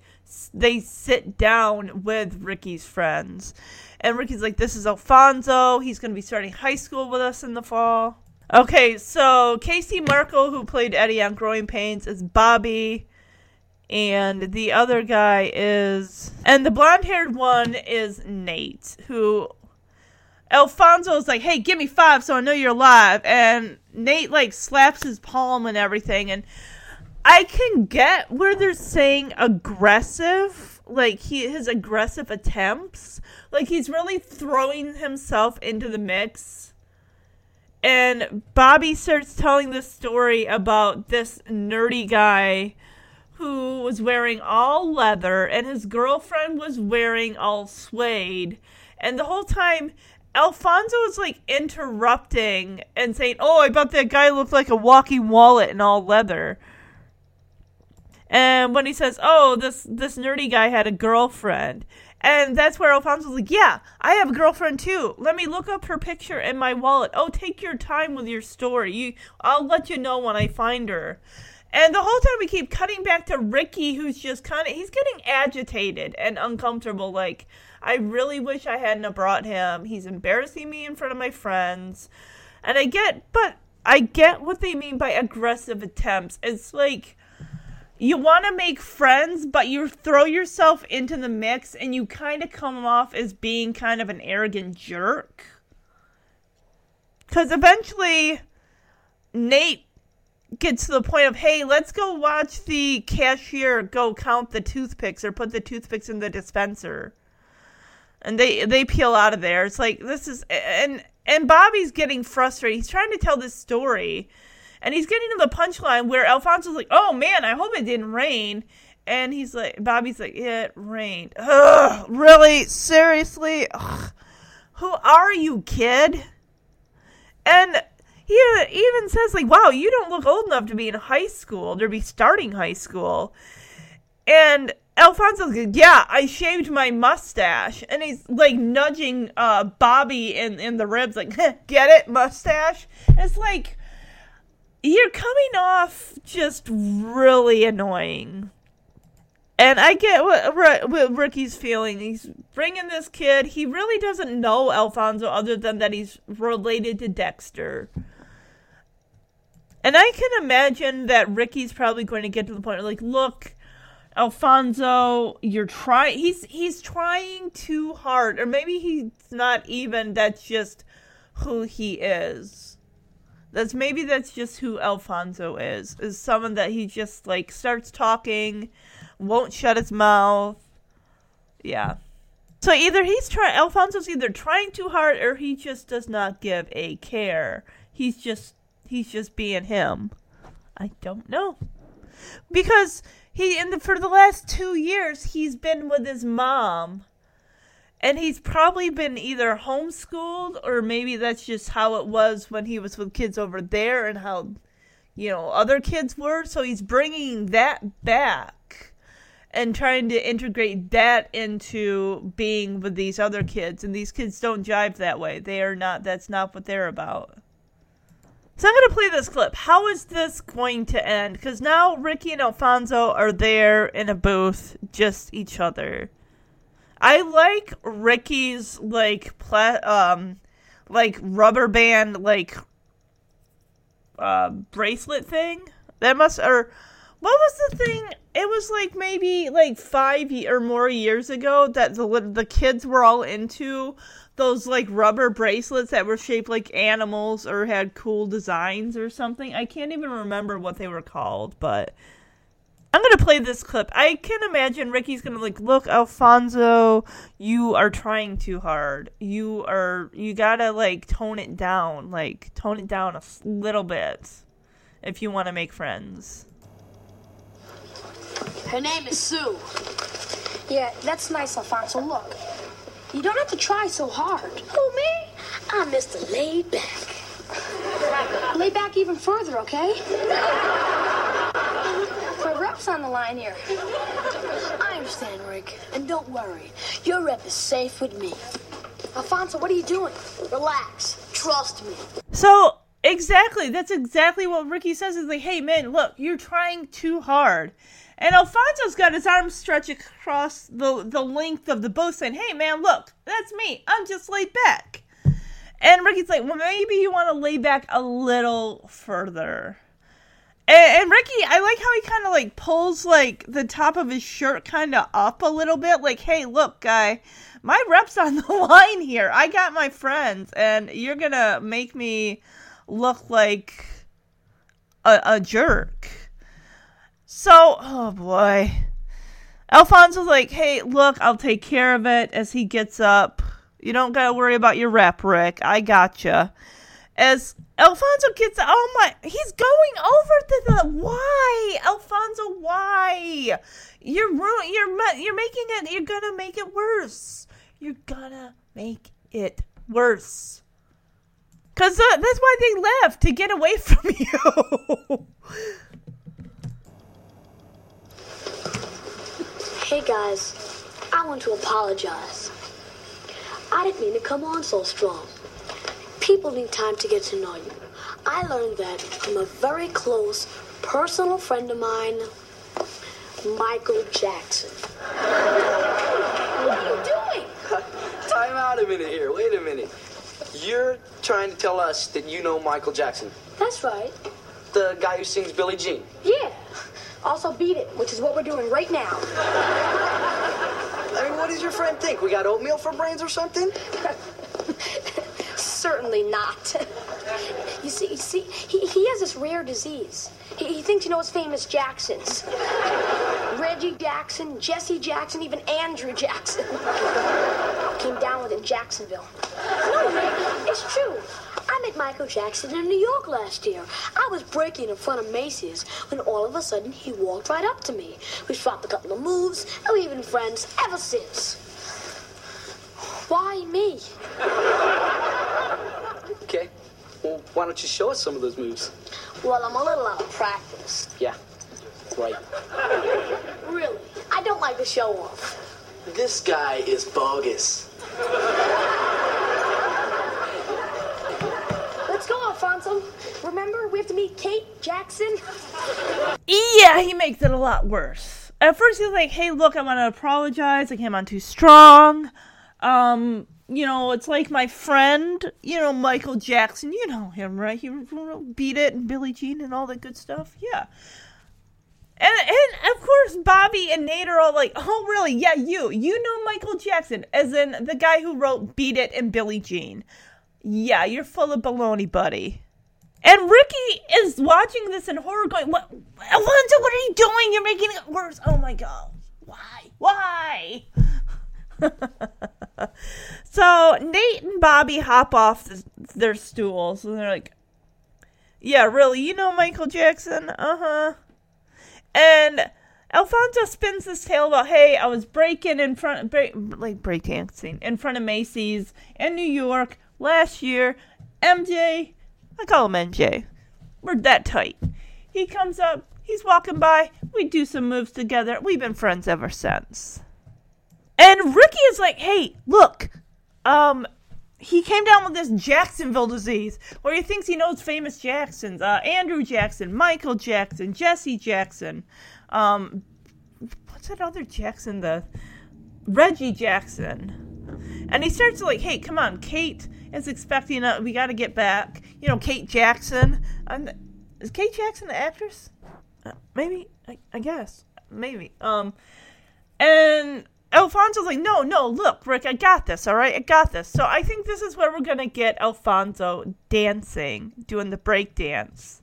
they sit down with ricky's friends and Ricky's like, this is Alfonso. He's going to be starting high school with us in the fall. Okay, so K.C. Martel, who played Eddie on Growing Pains, is Bobby. And the other guy is. And the blonde haired one is Nate, who. Alfonso is like, hey, give me five so I know you're alive. And Nate, like, slaps his palm and everything. And I can get where they're saying aggressive like he his aggressive attempts like he's really throwing himself into the mix. And bobby starts telling the story about this nerdy guy who was wearing all leather and his girlfriend was wearing all suede. And the whole time alfonso was like interrupting and saying oh i bet that guy looked like a walking wallet in all leather and when he says, "Oh, this this nerdy guy had a girlfriend," and that's where Alfonso's like, "Yeah, I have a girlfriend too. Let me look up her picture in my wallet. Oh, take your time with your story. You, I'll let you know when I find her." And the whole time we keep cutting back to Ricky, who's just kind of he's getting agitated and uncomfortable. Like, I really wish I hadn't brought him. He's embarrassing me in front of my friends. And I get, but I get what they mean by aggressive attempts. It's like you want to make friends, but you throw yourself into the mix and you kind of come off as being kind of an arrogant jerk. Because eventually, Nate gets to the point of, hey, let's go watch the cashier go count the toothpicks or put the toothpicks in the dispenser. And they they peel out of there. It's like this is and and Bobby's getting frustrated. He's trying to tell this story and he's getting to the punchline where Alfonso's like, "Oh man, I hope it didn't rain." And he's like, Bobby's like, "It rained." Ugh, really? Seriously? Ugh. Who are you, kid? And he even says like, "Wow, you don't look old enough to be in high school, to be starting high school." And Alfonso's like, "Yeah, I shaved my mustache," and he's like nudging uh, Bobby in in the ribs, like, [laughs] "Get it, mustache?" And it's like, you're coming off just really annoying. And I get what, what Ricky's feeling. He's bringing this kid. He really doesn't know Alfonso other than that he's related to Dexter. And I can imagine that Ricky's probably going to get to the point of like, look, Alfonso, you're trying. He's he's trying too hard, or maybe he's not even. That's just who he is. That's maybe that's just who Alfonso is. Is someone that he just like starts talking, won't shut his mouth. Yeah. So either he's trying Alfonso's either trying too hard or he just does not give a care. He's just he's just being him. I don't know. Because he in the for the last 2 years he's been with his mom and he's probably been either homeschooled or maybe that's just how it was when he was with kids over there and how you know other kids were so he's bringing that back and trying to integrate that into being with these other kids and these kids don't jive that way they are not that's not what they're about So I'm gonna play this clip. How is this going to end? Because now Ricky and Alfonso are there in a booth, just each other. I like Ricky's like pla- um like rubber band like uh bracelet thing. That must or what was the thing? It was like maybe like five or more years ago that the the kids were all into those like rubber bracelets that were shaped like animals or had cool designs or something. I can't even remember what they were called, but I'm gonna play this clip. I can imagine Ricky's gonna like, look, Alfonso, you are trying too hard. You are, you gotta like tone it down, like tone it down a little bit, if you want to make friends. Her name is Sue. Yeah, that's nice, Alfonso. Look, you don't have to try so hard. Who, me? I'm Mr. Laid Back. Lay back even further, okay? My rep's on the line here. I understand, Rick. And don't worry. Your rep is safe with me. Alfonso, what are you doing? Relax. Trust me. So exactly, that's exactly what Ricky says. Is like, hey man, look, you're trying too hard. And Alfonso's got his arms stretched across the the length of the boat, saying, "Hey man, look, that's me. I'm just laid back." And Ricky's like, "Well, maybe you want to lay back a little further." And, and Ricky, I like how he kind of like pulls like the top of his shirt kind of up a little bit, like, "Hey, look, guy, my rep's on the [laughs] line here. I got my friends, and you're gonna make me look like a, a jerk." So, oh boy. Alfonso's like, hey, look, I'll take care of it as he gets up. You don't gotta worry about your rep, Rick. I gotcha. As Alfonso gets, oh my, he's going over to the, why? Alfonso, why? You're ruin, you're, you're making it, you're gonna make it worse. You're gonna make it worse. Cause uh, that's why they left, to get away [laughs] from you. Hey, guys. I want to apologize. I didn't mean to come on so strong. People need time to get to know you. I learned that from a very close personal friend of mine, Michael Jackson. What are you doing? [laughs] Time out a minute here. Wait a minute. You're trying to tell us that you know Michael Jackson, That's right. the guy who sings Billie Jean. Yeah. Also, beat it, which is what we're doing right now. I mean, what does your friend think? We got oatmeal for brains or something? [laughs] Certainly not. [laughs] You see, you see, he, he has this rare disease. He, he thinks he knows famous Jacksons. Reggie Jackson, Jesse Jackson, even Andrew Jackson. [laughs] Came down with it in Jacksonville. No, it's true. I met Michael Jackson in New York last year. I was breaking in front of Macy's when all of a sudden he walked right up to me. We swapped a couple of moves, and we've been friends ever since. Why me? Okay. Well, why don't you show us some of those moves? Well, I'm a little out of practice. Yeah. Right. Really, I don't like to show off. This guy is bogus. Alfonso. Remember, we have to meet Kate Jackson. Yeah, he makes it a lot worse. At first, he's like, "Hey, look, I want to apologize. I came on too strong. Um, you know, it's like my friend, you know, Michael Jackson. You know him, right? He beat it and Billie Jean and all that good stuff. Yeah." And, and of course, Bobby and Nate are all like, "Oh, really? Yeah, you. You know Michael Jackson, as in the guy who wrote "Beat It" and Billie Jean. Yeah, you're full of baloney, buddy." And Ricky is watching this in horror, going, "What, Alonzo? What are you doing? You're making it worse. Oh my god, why? Why?" [laughs] so Nate and Bobby hop off th- their stools, and they're like, "Yeah, really? You know Michael Jackson? Uh huh." And Alfonso spins this tale about, "Hey, I was breaking in front, break, like breakdancing in front of Macy's in New York last year. MJ." I call him MJ. We're that tight. He comes up, he's walking by, we do some moves together. We've been friends ever since. And Ricky is like, hey, look, um, he came down with this Jacksonville disease, where he thinks he knows famous Jacksons, uh, Andrew Jackson, Michael Jackson, Jesse Jackson, um, what's that other Jackson? The Reggie Jackson, and he starts to like, hey, come on, Kate is expecting. A, we got to get back. You know, Kate Jackson. And is Kate Jackson the actress? Uh, maybe. I, I guess. Maybe. Um, and Alfonso's like, no, no, look, Rick, I got this, all right? I got this. So I think this is where we're to get Alfonso dancing, doing the break dance.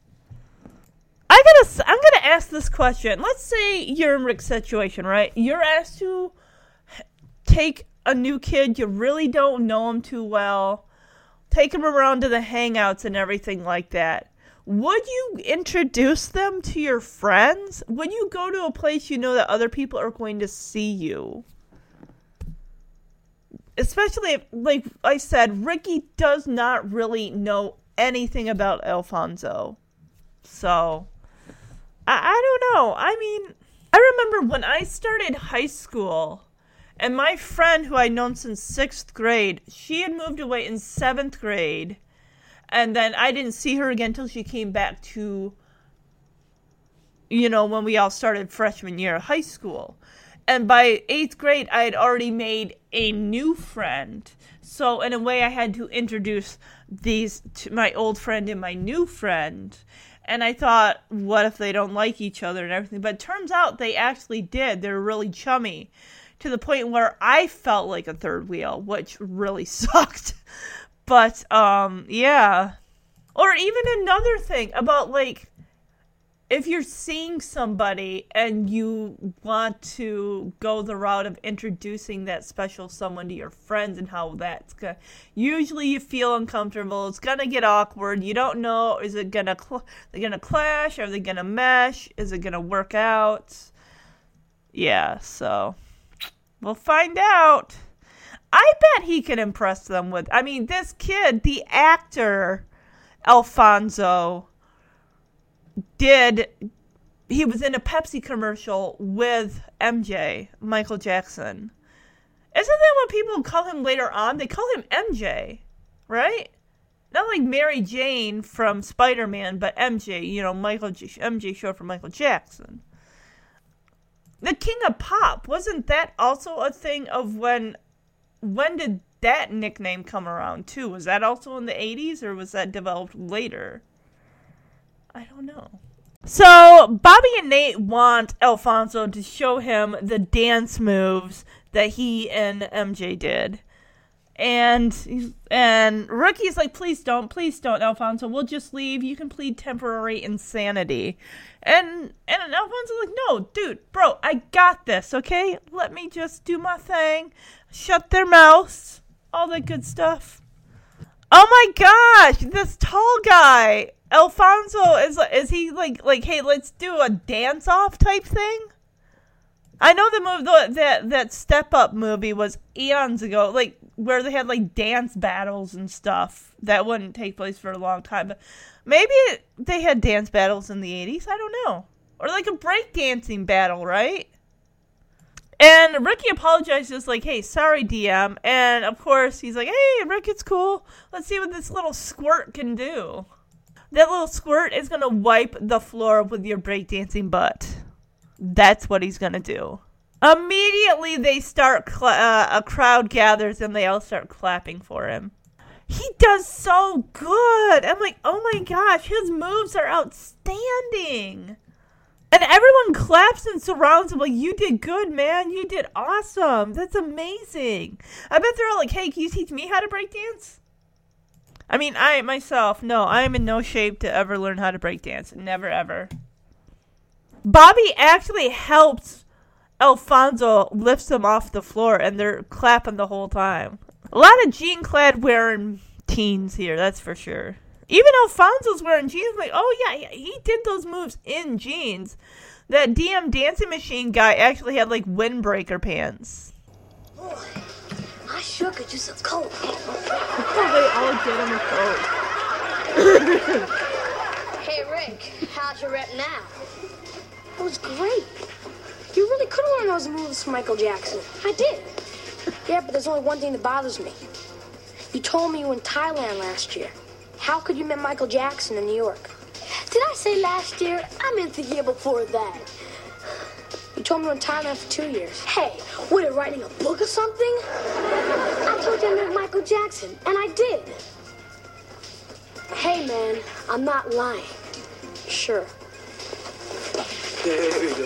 I gotta, I'm gonna ask this question. Let's say you're in Rick's situation, right? You're asked to take a new kid, you really don't know him too well, take him around to the hangouts and everything like that. Would you introduce them to your friends? Would you go to a place you know that other people are going to see you? especially if, like I said, Ricky does not really know anything about Alfonso. So, I, I don't know. I mean, I remember when I started high school, and my friend who I'd known since sixth grade, she had moved away in seventh grade, and then I didn't see her again until she came back to, you know, when we all started freshman year of high school and by eighth grade, I had already made a new friend. So in a way, I had to introduce these to my old friend and my new friend. And I thought, what if they don't like each other and everything? But turns out they actually did. They're really chummy to the point where I felt like a third wheel, which really [laughs] sucked. but um yeah. Or even another thing about like if you're seeing somebody and you want to go the route of introducing that special someone to your friends and how that's gonna usually you feel uncomfortable. It's gonna get awkward. You don't know is it gonna cl- they gonna clash? Are they gonna mesh? Is it gonna work out? Yeah so we'll find out i bet he can impress them with i mean this kid the actor alfonso did he was in a Pepsi commercial with MJ, Michael Jackson. Isn't that what people call him later on? They call him MJ, right? Not like Mary Jane from Spider Man, but MJ, you know, Michael J- MJ short for Michael Jackson. The King of Pop, wasn't that also a thing of when when did that nickname come around too? Was that also in the 80s or was that developed later? I don't know. So Bobby and Nate want Alfonso to show him the dance moves that he and MJ did. And and Rookie's like, please don't, please don't, Alfonso. We'll just leave. You can plead temporary insanity. And and Alfonso's like, no, dude, bro, I got this, okay? Let me just do my thing. Shut their mouths. All that good stuff. Oh my gosh, this tall guy. Alfonso is is he like like hey let's do a dance off type thing? I know the movie that that Step Up movie was eons ago, like where they had like dance battles and stuff that wouldn't take place for a long time. But maybe they had dance battles in the eighties. I don't know, or like a breakdancing battle, right? And Ricky apologizes, like, hey, sorry, DM. And of course, he's like, hey, Rick, it's cool. Let's see what this little squirt can do. That little squirt is gonna wipe the floor with your breakdancing butt. That's what he's gonna do. Immediately, they start, cl- uh, a crowd gathers and they all start clapping for him. He does so good. I'm like, oh my gosh, his moves are outstanding. And everyone claps and surrounds him like, you did good, man. You did awesome. That's amazing. I bet they're all like, hey, can you teach me how to break dance? I mean, I myself, no, I am in no shape to ever learn how to break dance. Never, ever. Bobby actually helps Alfonso lifts him off the floor, and they're clapping the whole time. A lot of jean clad wearing teens here, that's for sure. Even Alfonso's wearing jeans. Like, oh yeah, he did those moves in jeans. That DM dancing machine guy actually had like windbreaker pants. Boy, I sure could use some coat. they all get him a coat. Hey, Rick, how's your rep now? It was great. You really could learn those moves from Michael Jackson. I did. Yeah, but there's only one thing that bothers me. You told me you were in Thailand last year. How could you meet Michael Jackson in New York? Did I say last year? I meant the year before that. You told me you were in Thailand for two years. Hey, what, are writing a book or something? I told you I met Michael Jackson, and I did. Hey, man, I'm not lying. Sure. There you go.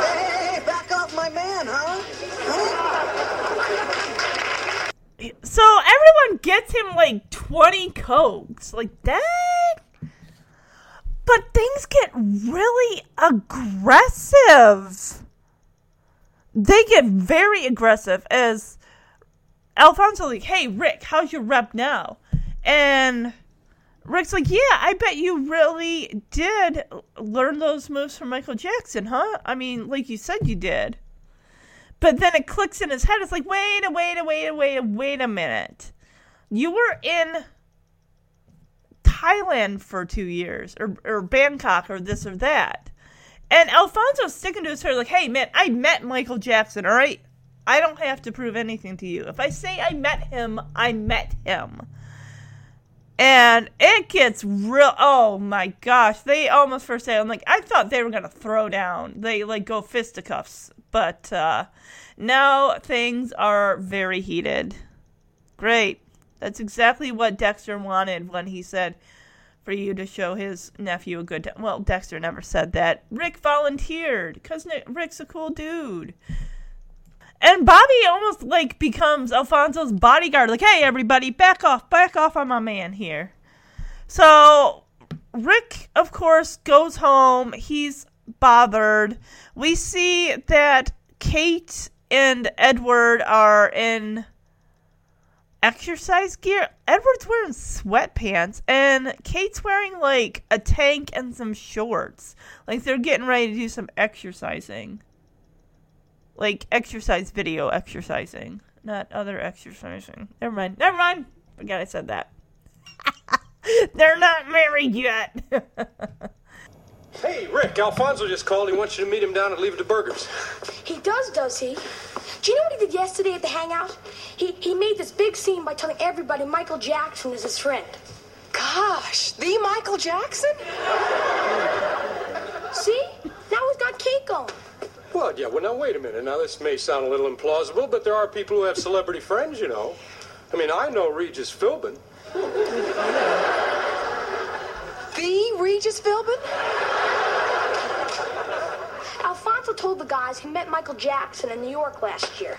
Hey, back off my man, huh? So everyone gets him like 20 cokes. Like, that? But things get really aggressive. They get very aggressive as Alfonso like, hey Rick, how's your rep now? And Rick's like, yeah, I bet you really did learn those moves from Michael Jackson, huh? I mean, like you said you did. But then it clicks in his head. It's like, wait a wait a wait a wait a wait a minute. You were in Thailand for two years, or or Bangkok, or this or that. And Alfonso's sticking to his head like, hey man, I met Michael Jackson, all right? I don't have to prove anything to you. If I say I met him, I met him. And it gets real. Oh my gosh. They almost first say, I'm like, I thought they were to throw down. They like go fisticuffs. But uh, now things are very heated. Great. That's exactly what Dexter wanted when he said for you to show his nephew a good time. Well, Dexter never said that. Rick volunteered because Rick's a cool dude. And Bobby almost like becomes Alfonso's bodyguard. Like, hey, everybody, back off, back off on my man here. So Rick, of course, goes home. He's bothered. We see that Kate and Edward are in exercise gear. Edward's wearing sweatpants, and Kate's wearing like a tank and some shorts. Like they're getting ready to do some exercising like exercise video exercising, not other exercising. Never mind. Never mind. Forget I said that. [laughs] They're not married yet. [laughs] Hey, Rick, Alfonso just called. He wants you to meet him down at Leave It to Burgers. [laughs] He does, does he? Do you know what he did yesterday at the hangout? He he made this big scene by telling everybody Michael Jackson is his friend. Gosh, the Michael Jackson? See? Now he's got Kate going. Well, yeah, well, now, wait a minute. Now, this may sound a little implausible, but there are people who have celebrity friends, you know. I mean, I know Regis Philbin. The Regis Philbin? Alfonso told the guys he met Michael Jackson in New York last year.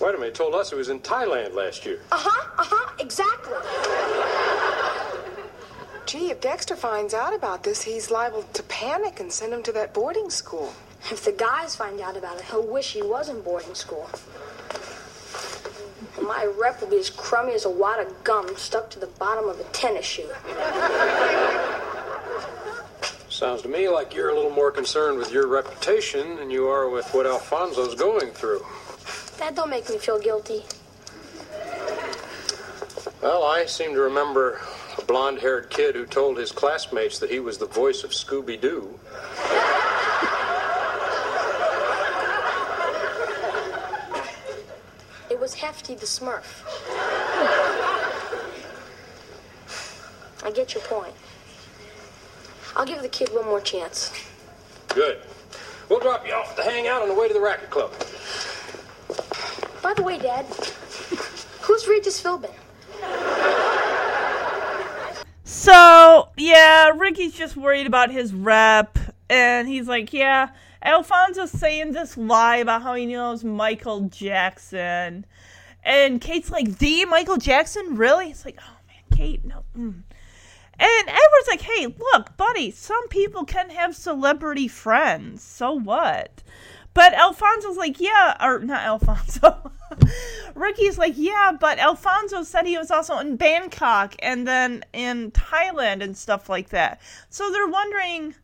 Wait a minute, he told us he was in Thailand last year. Uh huh, uh huh, exactly. Gee, if Dexter finds out about this, he's liable to panic and send him to that boarding school. If the guys find out about it, he'll wish he was in boarding school. My rep will be as crummy as a wad of gum stuck to the bottom of a tennis shoe. Sounds to me like you're a little more concerned with your reputation than you are with what Alfonso's going through. That don't make me feel guilty. Well, I seem to remember a blonde haired kid who told his classmates that he was the voice of Scooby Doo. It was Hefty the Smurf. I get your point. I'll give the kid one more chance. Good. We'll drop you off at the hangout on the way to the racket club. By the way, Dad, who's Regis Philbin? So, yeah, Ricky's just worried about his rep. And he's like, yeah, Alfonso's saying this lie about how he knows Michael Jackson. And Kate's like, the Michael Jackson? Really? It's like, oh man, Kate, no. Mm. And Edward's like, hey, look, buddy, some people can have celebrity friends. So what? But Alfonso's like, yeah, or not Alfonso. [laughs] Ricky's like, yeah, but Alfonso said he was also in Bangkok and then in Thailand and stuff like that. So they're wondering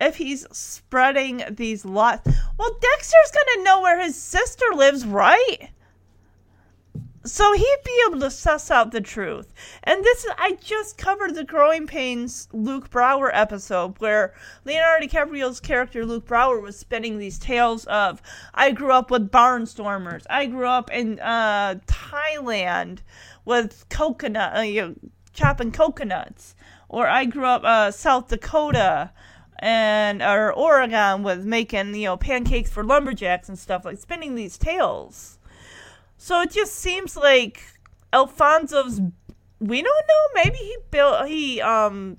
if he's spreading these lots. Well, Dexter's gonna know where his sister lives, right? So he'd be able to suss out the truth. And this is, I just covered the Growing Pains Luke Brower episode where Leonardo DiCaprio's character Luke Brower was spinning these tales of I grew up with barnstormers. I grew up in uh, Thailand with coconut, uh, you know, chopping coconuts. Or I grew up uh, South Dakota and or Oregon with making you know pancakes for lumberjacks and stuff like spinning these tales. So it just seems like Alfonso's. We don't know. Maybe he built. He um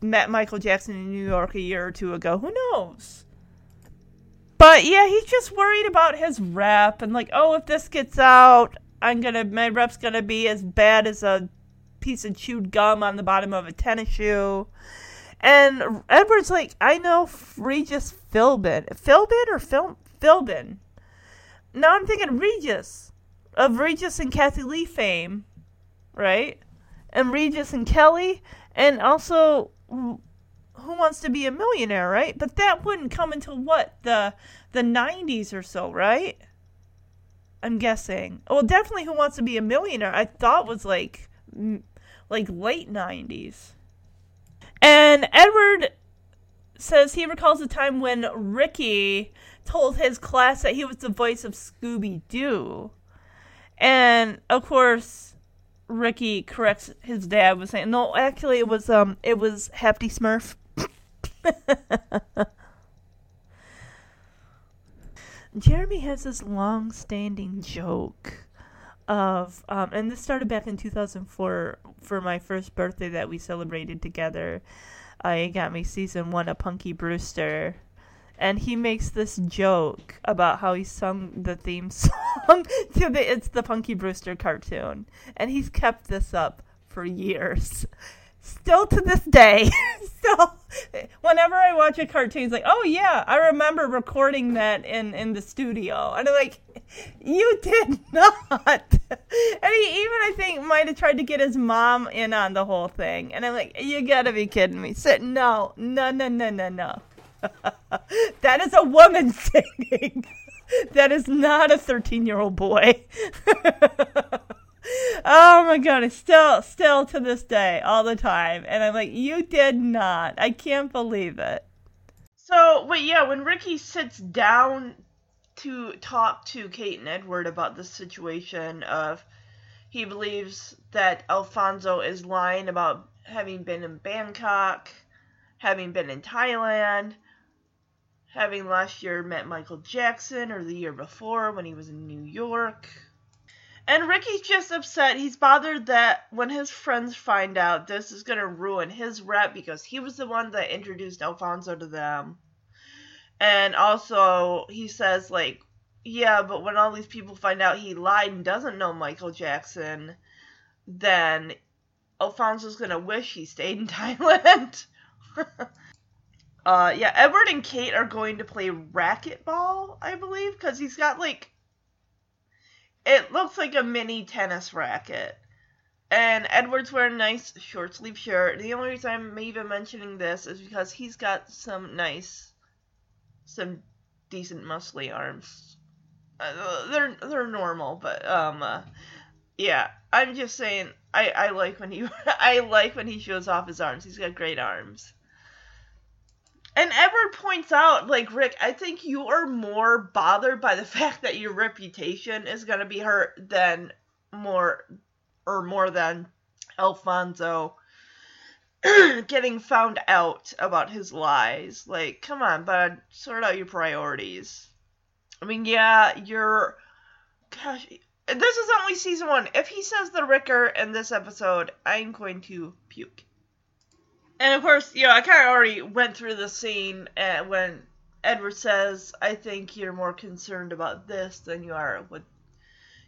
met Michael Jackson in New York a year or two ago. Who knows? But yeah, he's just worried about his rep and like, oh, if this gets out, I'm gonna my rep's gonna be as bad as a piece of chewed gum on the bottom of a tennis shoe. And Edward's like, I know Regis Philbin. Philbin or Phil Philbin? Now I'm thinking Regis of Regis and Kathie Lee fame, right? And Regis and Kelly, and also Who Wants to Be a Millionaire, right? But that wouldn't come until what the the 90s or so, right? I'm guessing. Well, definitely Who Wants to Be a Millionaire. I thought was like like late 90s. And Edward says he recalls a time when Ricky told his class that he was the voice of Scooby Doo. And of course, Ricky corrects his dad was saying, "No, actually, it was um, it was Hefty Smurf." [laughs] Jeremy has this long-standing joke of, um, and this started back in 2004 for my first birthday that we celebrated together. Me season one of Punky Brewster and he makes this joke about how he sung the theme [laughs] song to the It's the Punky Brewster cartoon. And he's kept this up for years. Still to this day. [laughs] Still whenever I watch a cartoon, it's like, oh yeah, I remember recording that in, in the studio. And I'm like, you did [laughs] not. and he even I think might have tried to get his mom in on the whole thing. And I'm like, you gotta be kidding me. Sit no, no, no, no, no, no. [laughs] that is a woman singing. that is not a 13 year old boy. Oh my god, it's still, still to this day, all the time. And I'm like, you did not. I can't believe it. So, but yeah, when Ricky sits down to talk to Kate and Edward about the situation of he believes that Alfonso is lying about having been in Bangkok, having been in Thailand, having last year met Michael Jackson or the year before when he was in New York. And Ricky's just upset. He's bothered that when his friends find out, this is going to ruin his rep because he was the one that introduced Alfonso to them. And also, he says, like, yeah, but when all these people find out he lied and doesn't know Michael Jackson, then Alfonso's going to wish he stayed in [laughs] Thailand. [laughs] Uh, yeah, Edward and Kate are going to play racquetball, I believe, because he's got like. It looks like a mini tennis racket. And Edward's wearing a nice short sleeve shirt. The only reason I'm even mentioning this is because he's got some nice, some decent muscly arms. Uh, they're they're normal, but um, uh, yeah. I'm just saying, I I like when he [laughs] I like when he shows off his arms. He's got great arms. And Edward points out, like, Rick, I think you are more bothered by the [laughs] fact that your reputation is going to be hurt than more, or more than Alfonso [clears throat] getting found out about his lies. Like, come on, bud, sort out your priorities. I mean, yeah, you're. Gosh, this is only season one. If he says the Ricker in this episode, I'm going to puke. And of course, you know, I kind of already went through the scene uh, when Edward says, "I think you're more concerned about this than you are with,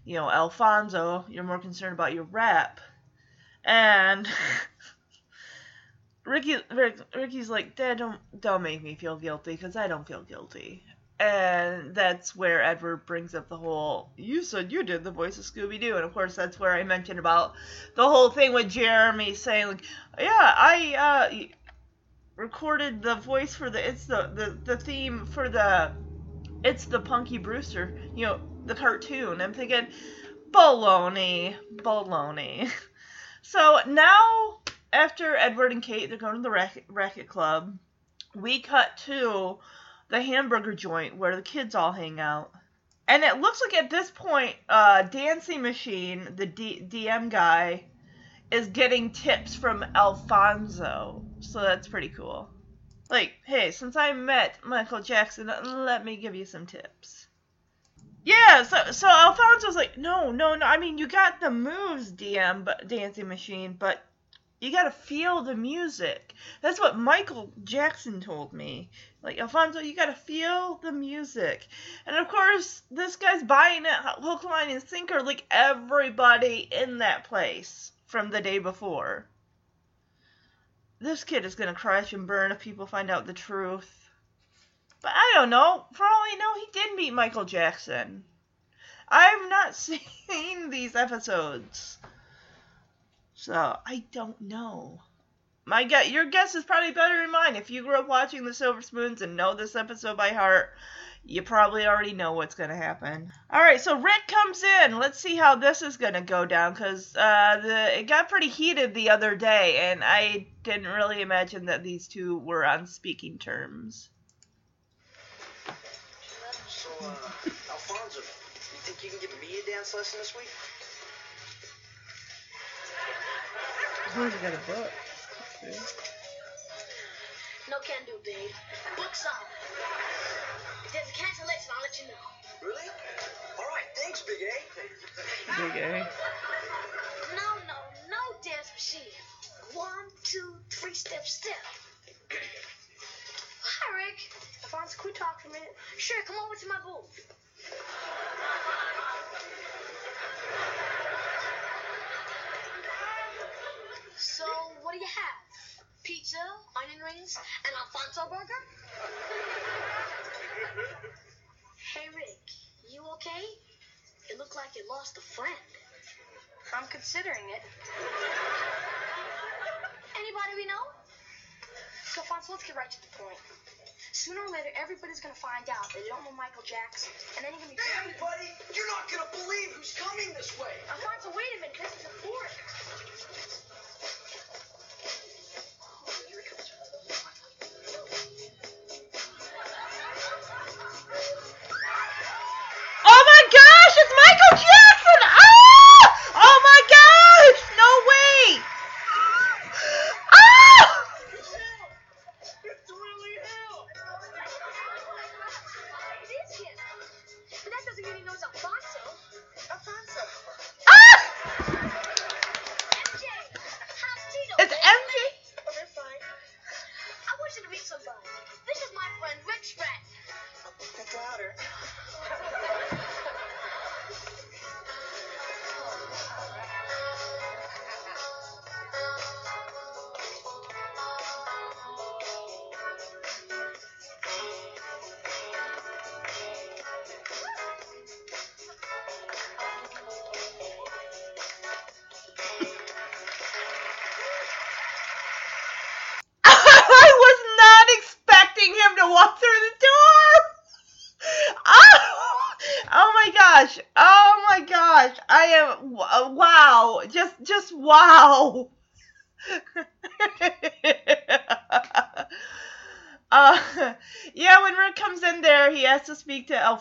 you know, Alfonso. You're more concerned about your rap." And [laughs] Ricky, Rick, Ricky's like, "Dad, don't don't make me feel guilty because I don't feel guilty." And that's where Edward brings up the whole, you said you did the voice of Scooby Doo. And of course, that's where I mentioned about the whole thing with Jeremy saying, like, yeah, I uh, recorded the voice for the, it's the, the, the theme for the, it's the Punky Brewster, you know, the cartoon. I'm thinking, Baloney. Baloney. [laughs] So now, after Edward and Kate, they're going to the racket, racket club. We cut to the hamburger joint where the kids all hang out. And it looks like at this point, uh, Dancing Machine, the D- DM guy, is getting tips from Alfonso. So that's pretty cool. Like, hey, since I met Michael Jackson, let me give you some tips. Yeah, so so Alfonso's like, no, no, no. I mean, you got the moves, DM, but Dancing Machine, but you gotta feel the music. That's what Michael Jackson told me. Like, Alfonso, you gotta feel the music. And of course, this guy's buying it hook, line, and sinker, like everybody in that place from the day before. This kid is gonna crash and burn if people find out the truth. But I don't know. For all I know, he did meet Michael Jackson. I've not [laughs] seen these episodes. So I don't know. My guess, your guess is probably better than mine. If you grew up watching The Silver Spoons and know this episode by heart, you probably already know what's going to happen. All right, so Rick comes in. Let's see how this is going to go down because uh, the it got pretty heated the other day, and I didn't really imagine that these two were on speaking terms. So, uh, Alfonso, you think you can give me a dance lesson this week? Who's got a book? No can do, babe. Book's on. If there's a cancellation, I'll let you know. Really? All right, thanks, Big A. Big A. No, no, no dance machine. One, two, three, step, step. Hi, Rick. Alfonso, can we talk for a minute? Sure, come over to my booth. So, what do you have? Pizza, onion rings, and Alfonso burger? Hey, Rick, you okay? You look like you lost a friend. I'm considering it. Anybody we know? So, Alfonso, let's get right to the point. Sooner or later, everybody's gonna find out that you don't know Michael Jackson, and then you're gonna be Damn, buddy, you're not gonna believe who's coming this way. Alfonso, wait a minute. This is important.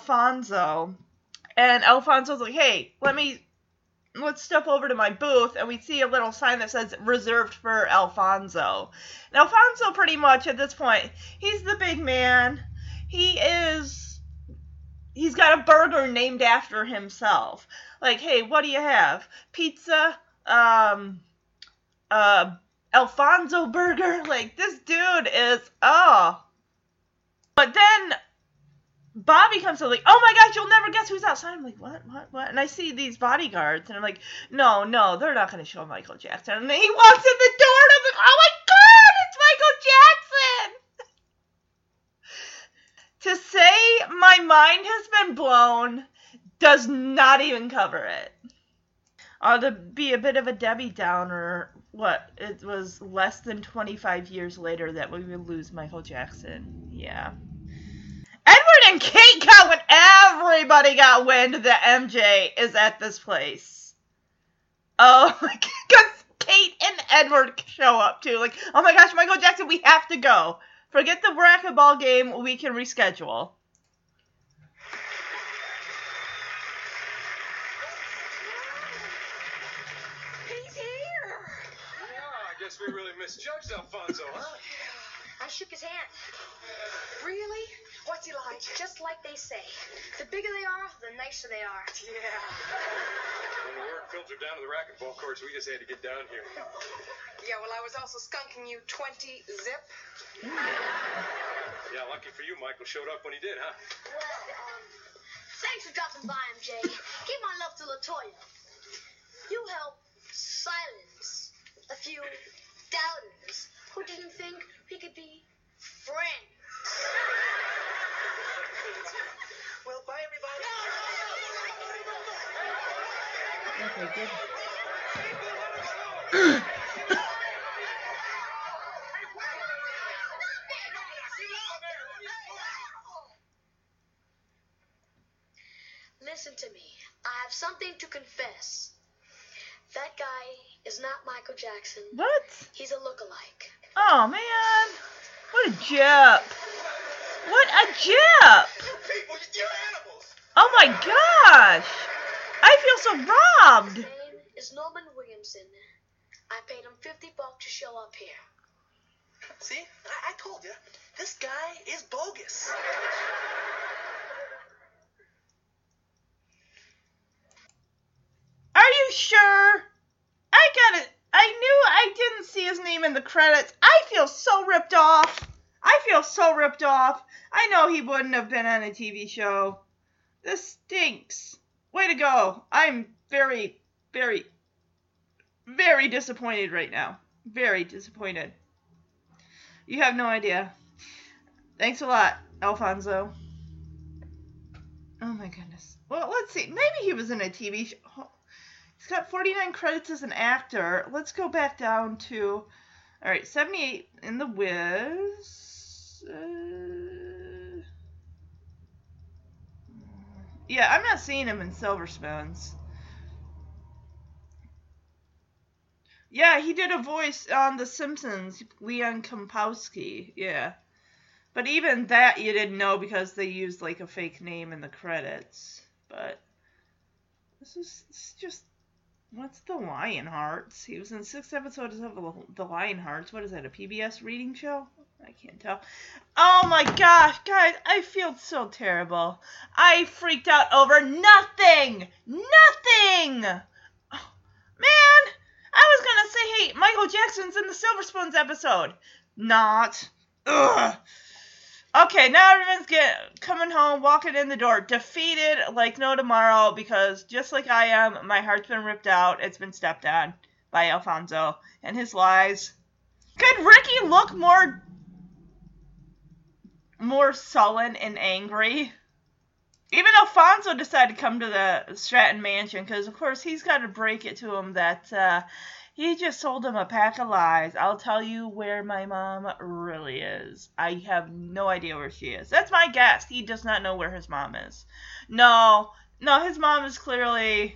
Alfonso. And Alfonso's like, "Hey, let me let's step over to my booth and we see a little sign that says reserved for Alfonso. And Alfonso pretty much at this point, he's the big man. He is he's got a burger named after himself. Like, hey, what do you have? Pizza, um uh Alfonso burger. [laughs] Like this dude is oh. But then Bobby comes in like, oh my gosh, you'll never guess who's outside. I'm like, what, what, what? And I see these bodyguards, and I'm like, no, no, they're not going to show Michael Jackson. And he walks in the door, and I'm like, oh my god, it's Michael Jackson! [laughs] to say my mind has been blown does not even cover it. Uh, to be a bit of a Debbie Downer, what, it was less than 25 years later that we would lose Michael Jackson. Yeah. Edward and Kate got what everybody got wind that MJ is at this place. Oh, [laughs] because Kate and Edward show up too. Like, oh my gosh, Michael Jackson, we have to go. Forget the racquetball game. We can reschedule. He's here. Yeah, I guess we really misjudged Alfonso, huh? I shook his hand. Really? What's he like? Just like they say. The bigger they are, the nicer they are. Yeah. When the word filtered down to the racquetball courts, we just had to get down here. Yeah, well, I was also skunking you 20 zip. Yeah, lucky for you, Michael showed up when he did, huh? Well, um, thanks for dropping by, MJ. Give my love to Latoya. You help silence a few doubters who didn't think we could be friends. Well, bye, everybody. Okay, good. Listen to me. I have something to confess. That guy is not Michael Jackson. What? He's a look-alike. Oh man, what a jip! What a jip! People, you're animals. Oh my gosh! I feel so robbed. His name is Norman Williamson. I paid him 50 bucks to show up here. See, I, I told you, this guy is bogus. Are you sure? I got it. I knew I didn't see his name in the credits. I feel so ripped off. I feel so ripped off. I know he wouldn't have been on a TV show. This stinks. Way to go. I'm very, very, very disappointed right now. Very disappointed. You have no idea. Thanks a lot, Alfonso. Oh my goodness. Well, let's see. Maybe he was in a TV show. He's got 49 credits as an actor. Let's go back down to. All right, 78 in The Wiz. Uh, yeah, I'm not seeing him in Silver Spoons. Yeah, he did a voice on The Simpsons, Leon Kompowski. Yeah. But even that you didn't know because they used like a fake name in the credits. But this is, this is just what's the Lionhearts? He was in six episodes of the Lionhearts. What is that? A PBS reading show? I can't tell. Oh my gosh, guys, I feel so terrible. I freaked out over nothing. Nothing. Oh, man, I was gonna say, hey, Michael Jackson's in the Silver Spoons episode. Not. Ugh. Okay, now everyone's get coming home, walking in the door, defeated like no tomorrow because just like I am, my heart's been ripped out. It's been stepped on by Alfonso and his lies. Could Ricky look more more sullen and angry? Even Alfonso decided to come to the Stratton Mansion because, of course, he's got to break it to him that uh, he just told him a pack of lies. I'll tell you where my mom really is. I have no idea where she is. That's my guess. He does not know where his mom is. No, no, his mom is clearly,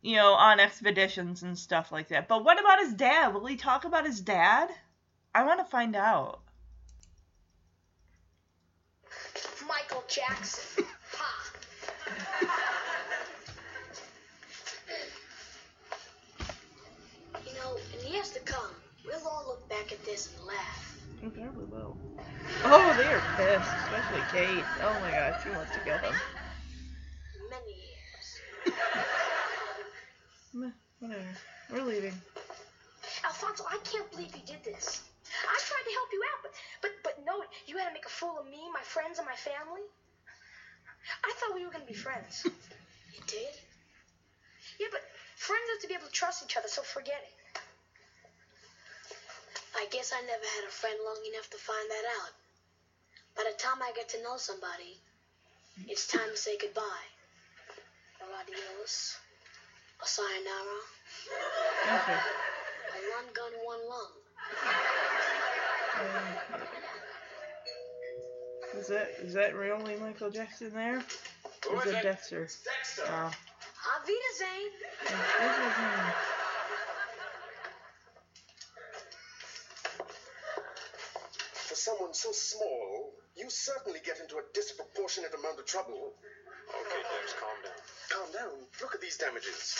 you know, on expeditions and stuff like that. But what about his dad? Will he talk about his dad? I want to find out. Michael Jackson. Ha. [laughs] Know, in years to come, we'll all look back at this and laugh. Probably will. Oh, they are pissed, especially Kate. Oh my gosh, she wants to kill him. Many years. Whatever. We're leaving. Alfonso, I can't believe you did this. I tried to help you out, but but but no, you had to make a fool of me, my friends, and my family. I thought we were gonna be friends. [laughs] You did? Yeah, but friends have to be able to trust each other, so forget it. I guess I never had a friend long enough to find that out. By the time I get to know somebody, it's time to say goodbye. Or adios. Or sayonara. Okay. Or one gun, one lung. Is that is that really Michael Jackson there? Who Is is it it? Dexter? Dexter. Oh. Auf Wiedersehen. This is him. Someone so small, you certainly get into a disproportionate amount of trouble. Okay, Dex, calm down. Calm down. Look at these damages.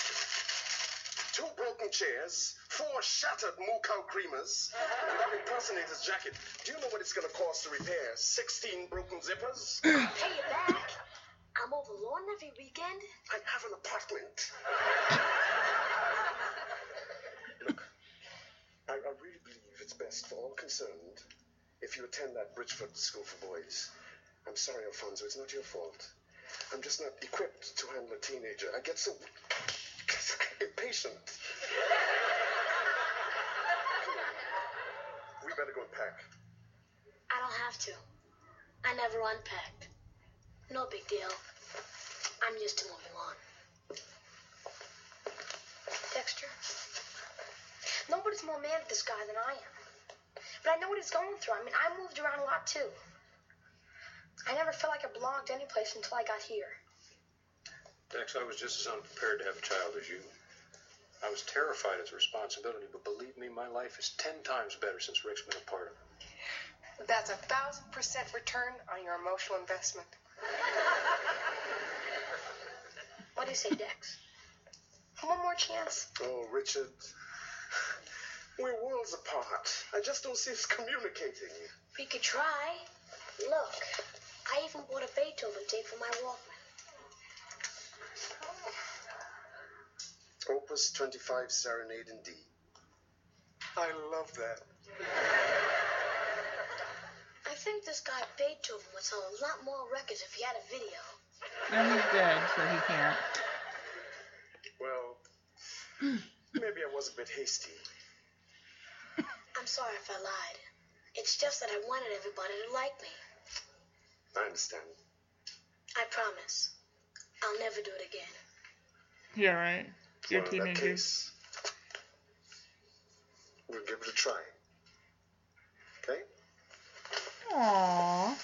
Two broken chairs, four shattered moo cow creamers, and that impersonator's jacket. Do you know what it's going to cost to repair 16 broken zippers? Pay it back. I'm over lawn every weekend. I have an apartment. [laughs] Look, I, I really believe it's best for all concerned if you attend that Bridgeford School for Boys. I'm sorry, Alfonso, it's not your fault. I'm just not equipped to handle a teenager. I get so [laughs] impatient. We better go and pack. I don't have to. I never unpacked. No big deal. I'm used to moving on. Dexter, nobody's more mad at this guy than I am. But I know what he's going through. I mean, I moved around a lot too. I never felt like I belonged anyplace until I got here. Dex, I was just as unprepared to have a child as you. I was terrified of the responsibility, but believe me, my life is ten times better since Rick's been a part of it. That's a thousand percent return on your emotional investment. What do you say, Dex? One more chance? Oh, Richard. We're worlds apart. I just don't see us communicating. We could try. Look, I even bought a Beethoven tape for my Walkman. Opus 25 Serenade in D. I love that. I think this guy Beethoven would sell a lot more records if he had a video. And he's dead, so he can't. Well, maybe I was a bit hasty. I'm sorry if I lied. It's just that I wanted everybody to like me. I understand. I promise. I'll never do it again. Yeah, right. You're well, in that teenagers. case, we'll give it a try. Okay? Aww.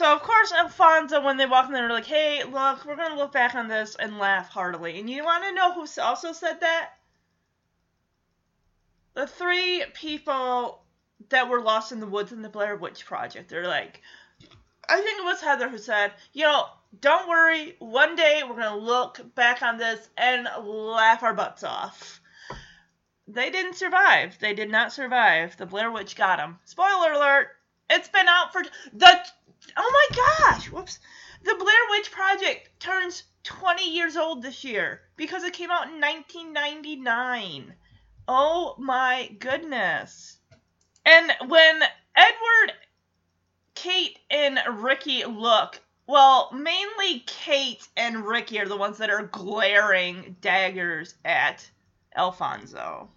So of course Alfonso, when they walk in, they're like, "Hey, look, we're gonna look back on this and laugh heartily." And you want to know who also said that? The three people that were lost in the woods in the Blair Witch Project. They're like, I think it was Heather who said, you know, don't worry, one day we're to look back on this and laugh our butts off. They didn't survive. They did not survive. The Blair Witch got them. Spoiler alert. It's been out for the Oh my gosh. Whoops. The Blair Witch Project turns 20 years old this year because it came out in 1999. Oh my goodness. And when Edward, Kate, and Ricky look, well, mainly Kate and Ricky are the ones that are glaring daggers at Alfonso.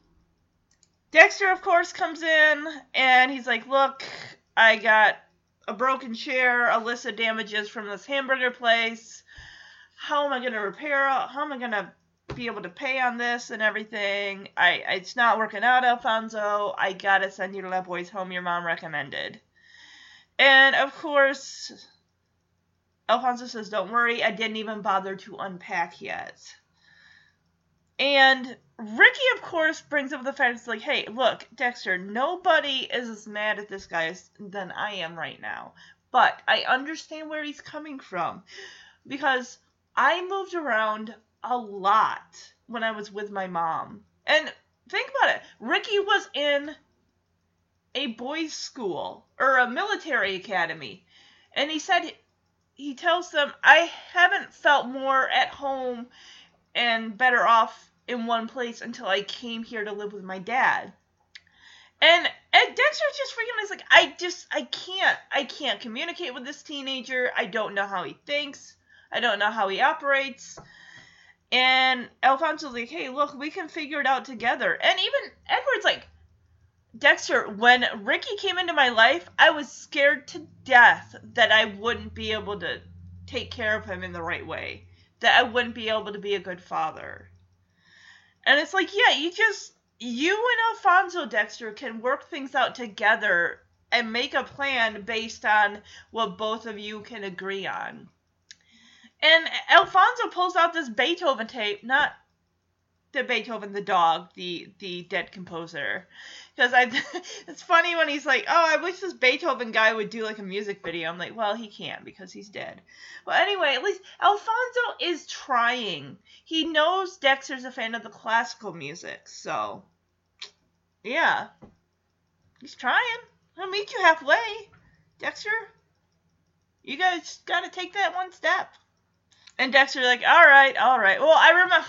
Dexter, of course, comes in and he's like, Look, I got a broken chair, a list of damages from this hamburger place. How am I going to repair it? How am I going to be able to pay on this and everything. I it's not working out, Alfonso. I gotta send you to that boy's home your mom recommended. And of course, Alfonso says, "Don't worry, I didn't even bother to unpack yet." And Ricky, of course, brings up the fact it's like, "Hey, look, Dexter, nobody is as mad at this guy as, than I am right now, but I understand where he's coming from because I moved around." a lot when I was with my mom. And think about it. Ricky was in a boys' school or a military academy. And he said he tells them, I haven't felt more at home and better off in one place until I came here to live with my dad. And and Dexter's just freaking is like, I just I can't I can't communicate with this teenager. I don't know how he thinks. I don't know how he operates. And Alfonso's like, hey, look, we can figure it out together. And even Edward's like, Dexter, when Ricky came into my life, I was scared to death that I wouldn't be able to take care of him in the right way, that I wouldn't be able to be a good father. And it's like, yeah, you just you and Alfonso Dexter can work things out together and make a plan based on what both of you can agree on. And Alfonso pulls out this Beethoven tape, not the Beethoven the dog, the the dead composer. Because I, [laughs] it's funny when he's like, "Oh, I wish this Beethoven guy would do like a music video." I'm like, "Well, he can't because he's dead." But anyway, at least Alfonso is trying. He knows Dexter's a fan of the classical music, so yeah, he's trying. I'll meet you halfway, Dexter. You guys got to take that one step. And Dexter's like, all right, all right. Well, I remember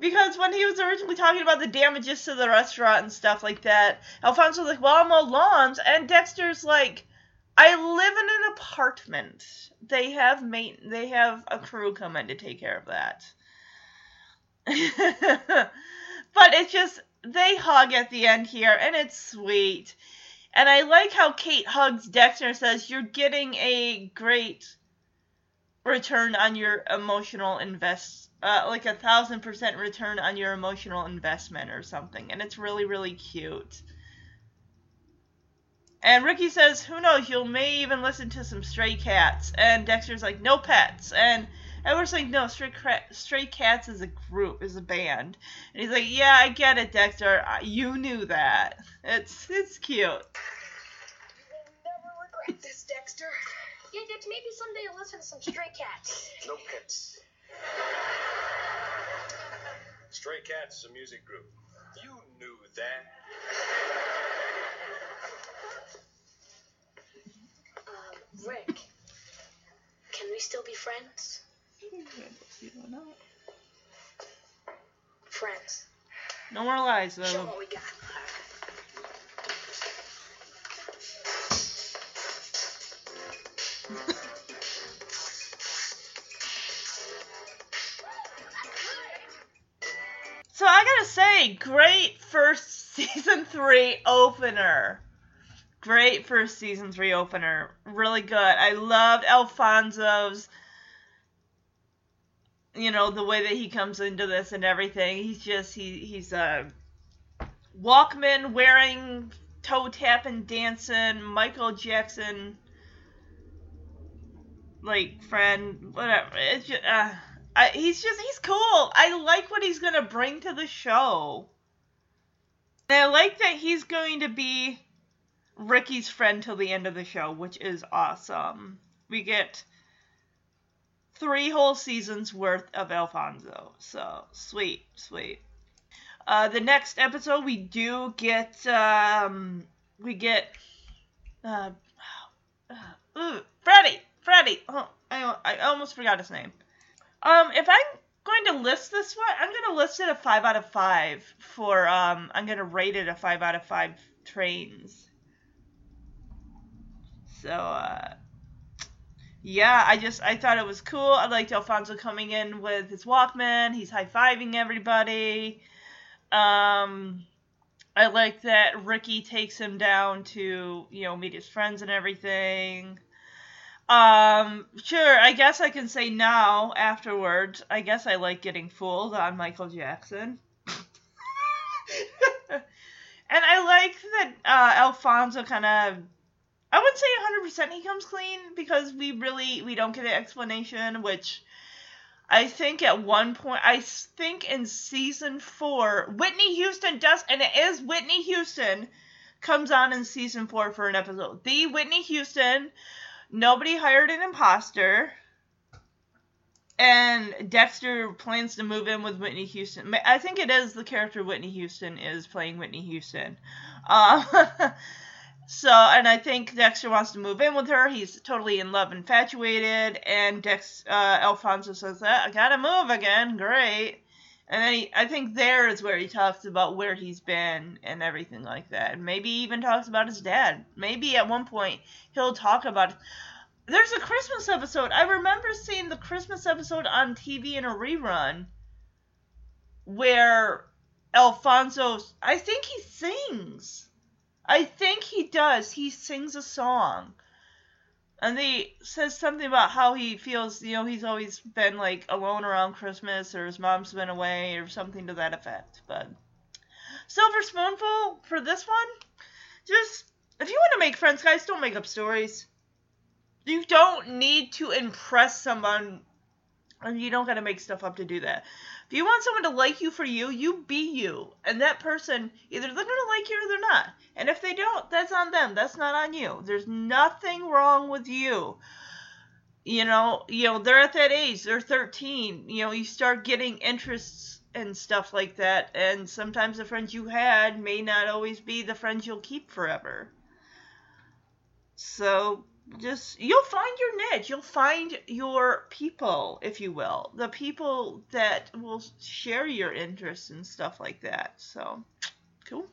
because when he was originally talking about the damages to the restaurant and stuff like that, Alfonso was like, well, I'm all lawns. And Dexter's like, I live in an apartment. They have mate. They have a crew come in to take care of that. [laughs] but it's just they hug at the end here, and it's sweet. And I like how Kate hugs Dexter and says, "You're getting a great return on your emotional invest, uh, like a thousand percent return on your emotional investment or something." And it's really, really cute. And Ricky says, "Who knows? You may even listen to some Stray Cats." And Dexter's like, "No pets." And Edward's like, "No, Stray, Stray Cats is a group, is a band." And he's like, "Yeah, I get it, Dexter. You knew that. It's it's cute." You will never regret this, Dexter. [laughs] Yeah, Dex, maybe someday you'll listen to some Stray Cats. [laughs] No pets. Stray Cats is a music group. You knew that. Um, Rick, can we still be friends? Friends. No more lies, though. Show what we got. So I gotta say, great first [laughs] season three opener. Great first season three opener. Really good. I loved Alfonso's you know the way that he comes into this and everything. He's just he he's a Walkman wearing toe tapping dancing Michael Jackson like friend whatever. It's just uh, I, he's just he's cool. I like what he's gonna bring to the show. And I like that he's going to be Ricky's friend till the end of the show, which is awesome. We get three whole seasons worth of Alfonso. So sweet, sweet. Uh, the next episode we do get um, we get uh, uh, Freddy. Freddy. Oh, I, I almost forgot his name. Um, if I'm going to list this one, I'm going to list it a five out of five for um, I'm going to rate it a five out of five trains. So uh, yeah, I just I thought it was cool. I liked Alfonso coming in with his Walkman. He's high fiving everybody. Um, I like that Ricky takes him down to you know meet his friends and everything. Um, sure, I guess I can say now afterwards. I guess I like getting fooled on Michael Jackson. [laughs] and I like that uh, Alfonso kind of I wouldn't say 100% he comes clean because we really we don't get an explanation which I think at one point I think in season 4 Whitney Houston does and it is Whitney Houston comes on in season 4 for an episode. The Whitney Houston nobody hired an imposter and Dexter plans to move in with Whitney Houston. I think it is the character Whitney Houston is playing Whitney Houston. Uh, [laughs] So, and I think Dexter wants to move in with her. He's totally in love, infatuated, and Dex uh, Alfonso says that I gotta move again. Great. And then he, I think there is where he talks about where he's been and everything like that. Maybe even talks about his dad. Maybe at one point he'll talk about. There's a Christmas episode. I remember seeing the Christmas episode on TV in a rerun where Alfonso, I think he sings I think he does. He sings a song. And he says something about how he feels, you know, he's always been like alone around Christmas or his mom's been away or something to that effect. But Silver spoonful for this one. Just if you want to make friends, guys, don't make up stories. You don't need to impress someone, and you don't got to make stuff up to do that. If you want someone to like you for you, you be you, and that person either they're gonna like you or they're not. And if they don't, that's on them. That's not on you. There's nothing wrong with you you know you know they're at that age they're 13 you know you start getting interests and stuff like that and sometimes the friends you had may not always be the friends you'll keep forever so just you'll find your niche you'll find your people if you will the people that will share your interests and stuff like that so cool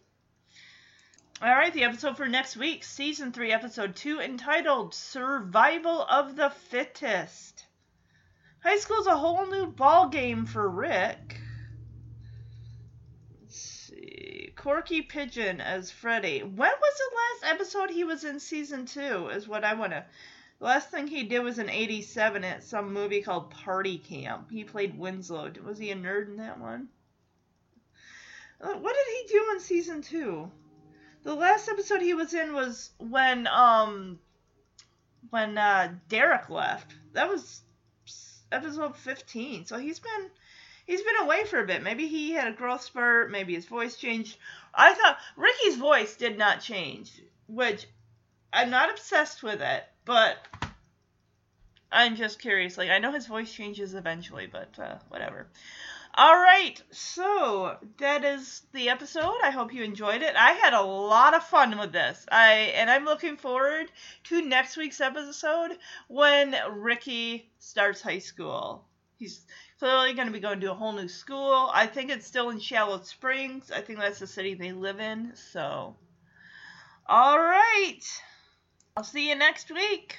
all right, the episode for next week, season three, episode two, entitled "Survival of the Fittest." High school's a whole new ball game for Rick. Let's see, Corky Pigeon as Freddy. When was the last episode he was in season two? Is what I want to. The last thing he did was in '87 at some movie called Party Camp. He played Winslow. Was he a nerd in that one? Uh, what did he do in season two? The last episode he was in was when um when uh Derek left. That was episode 15. So he's been he's been away for a bit. Maybe he had a growth spurt, maybe his voice changed. I thought Ricky's voice did not change, which I'm not obsessed with it, but I'm just curious. Like I know his voice changes eventually, but uh, whatever. All right, so that is the episode. I hope you enjoyed it. I had a lot of fun with this. I and I'm looking forward to next week's episode when Ricky starts high school. He's clearly going to be going to a whole new school. I think it's still in Charlotte Springs. I think that's the city they live in. So, all right. I'll see you next week.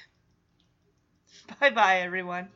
[laughs] Bye bye, everyone.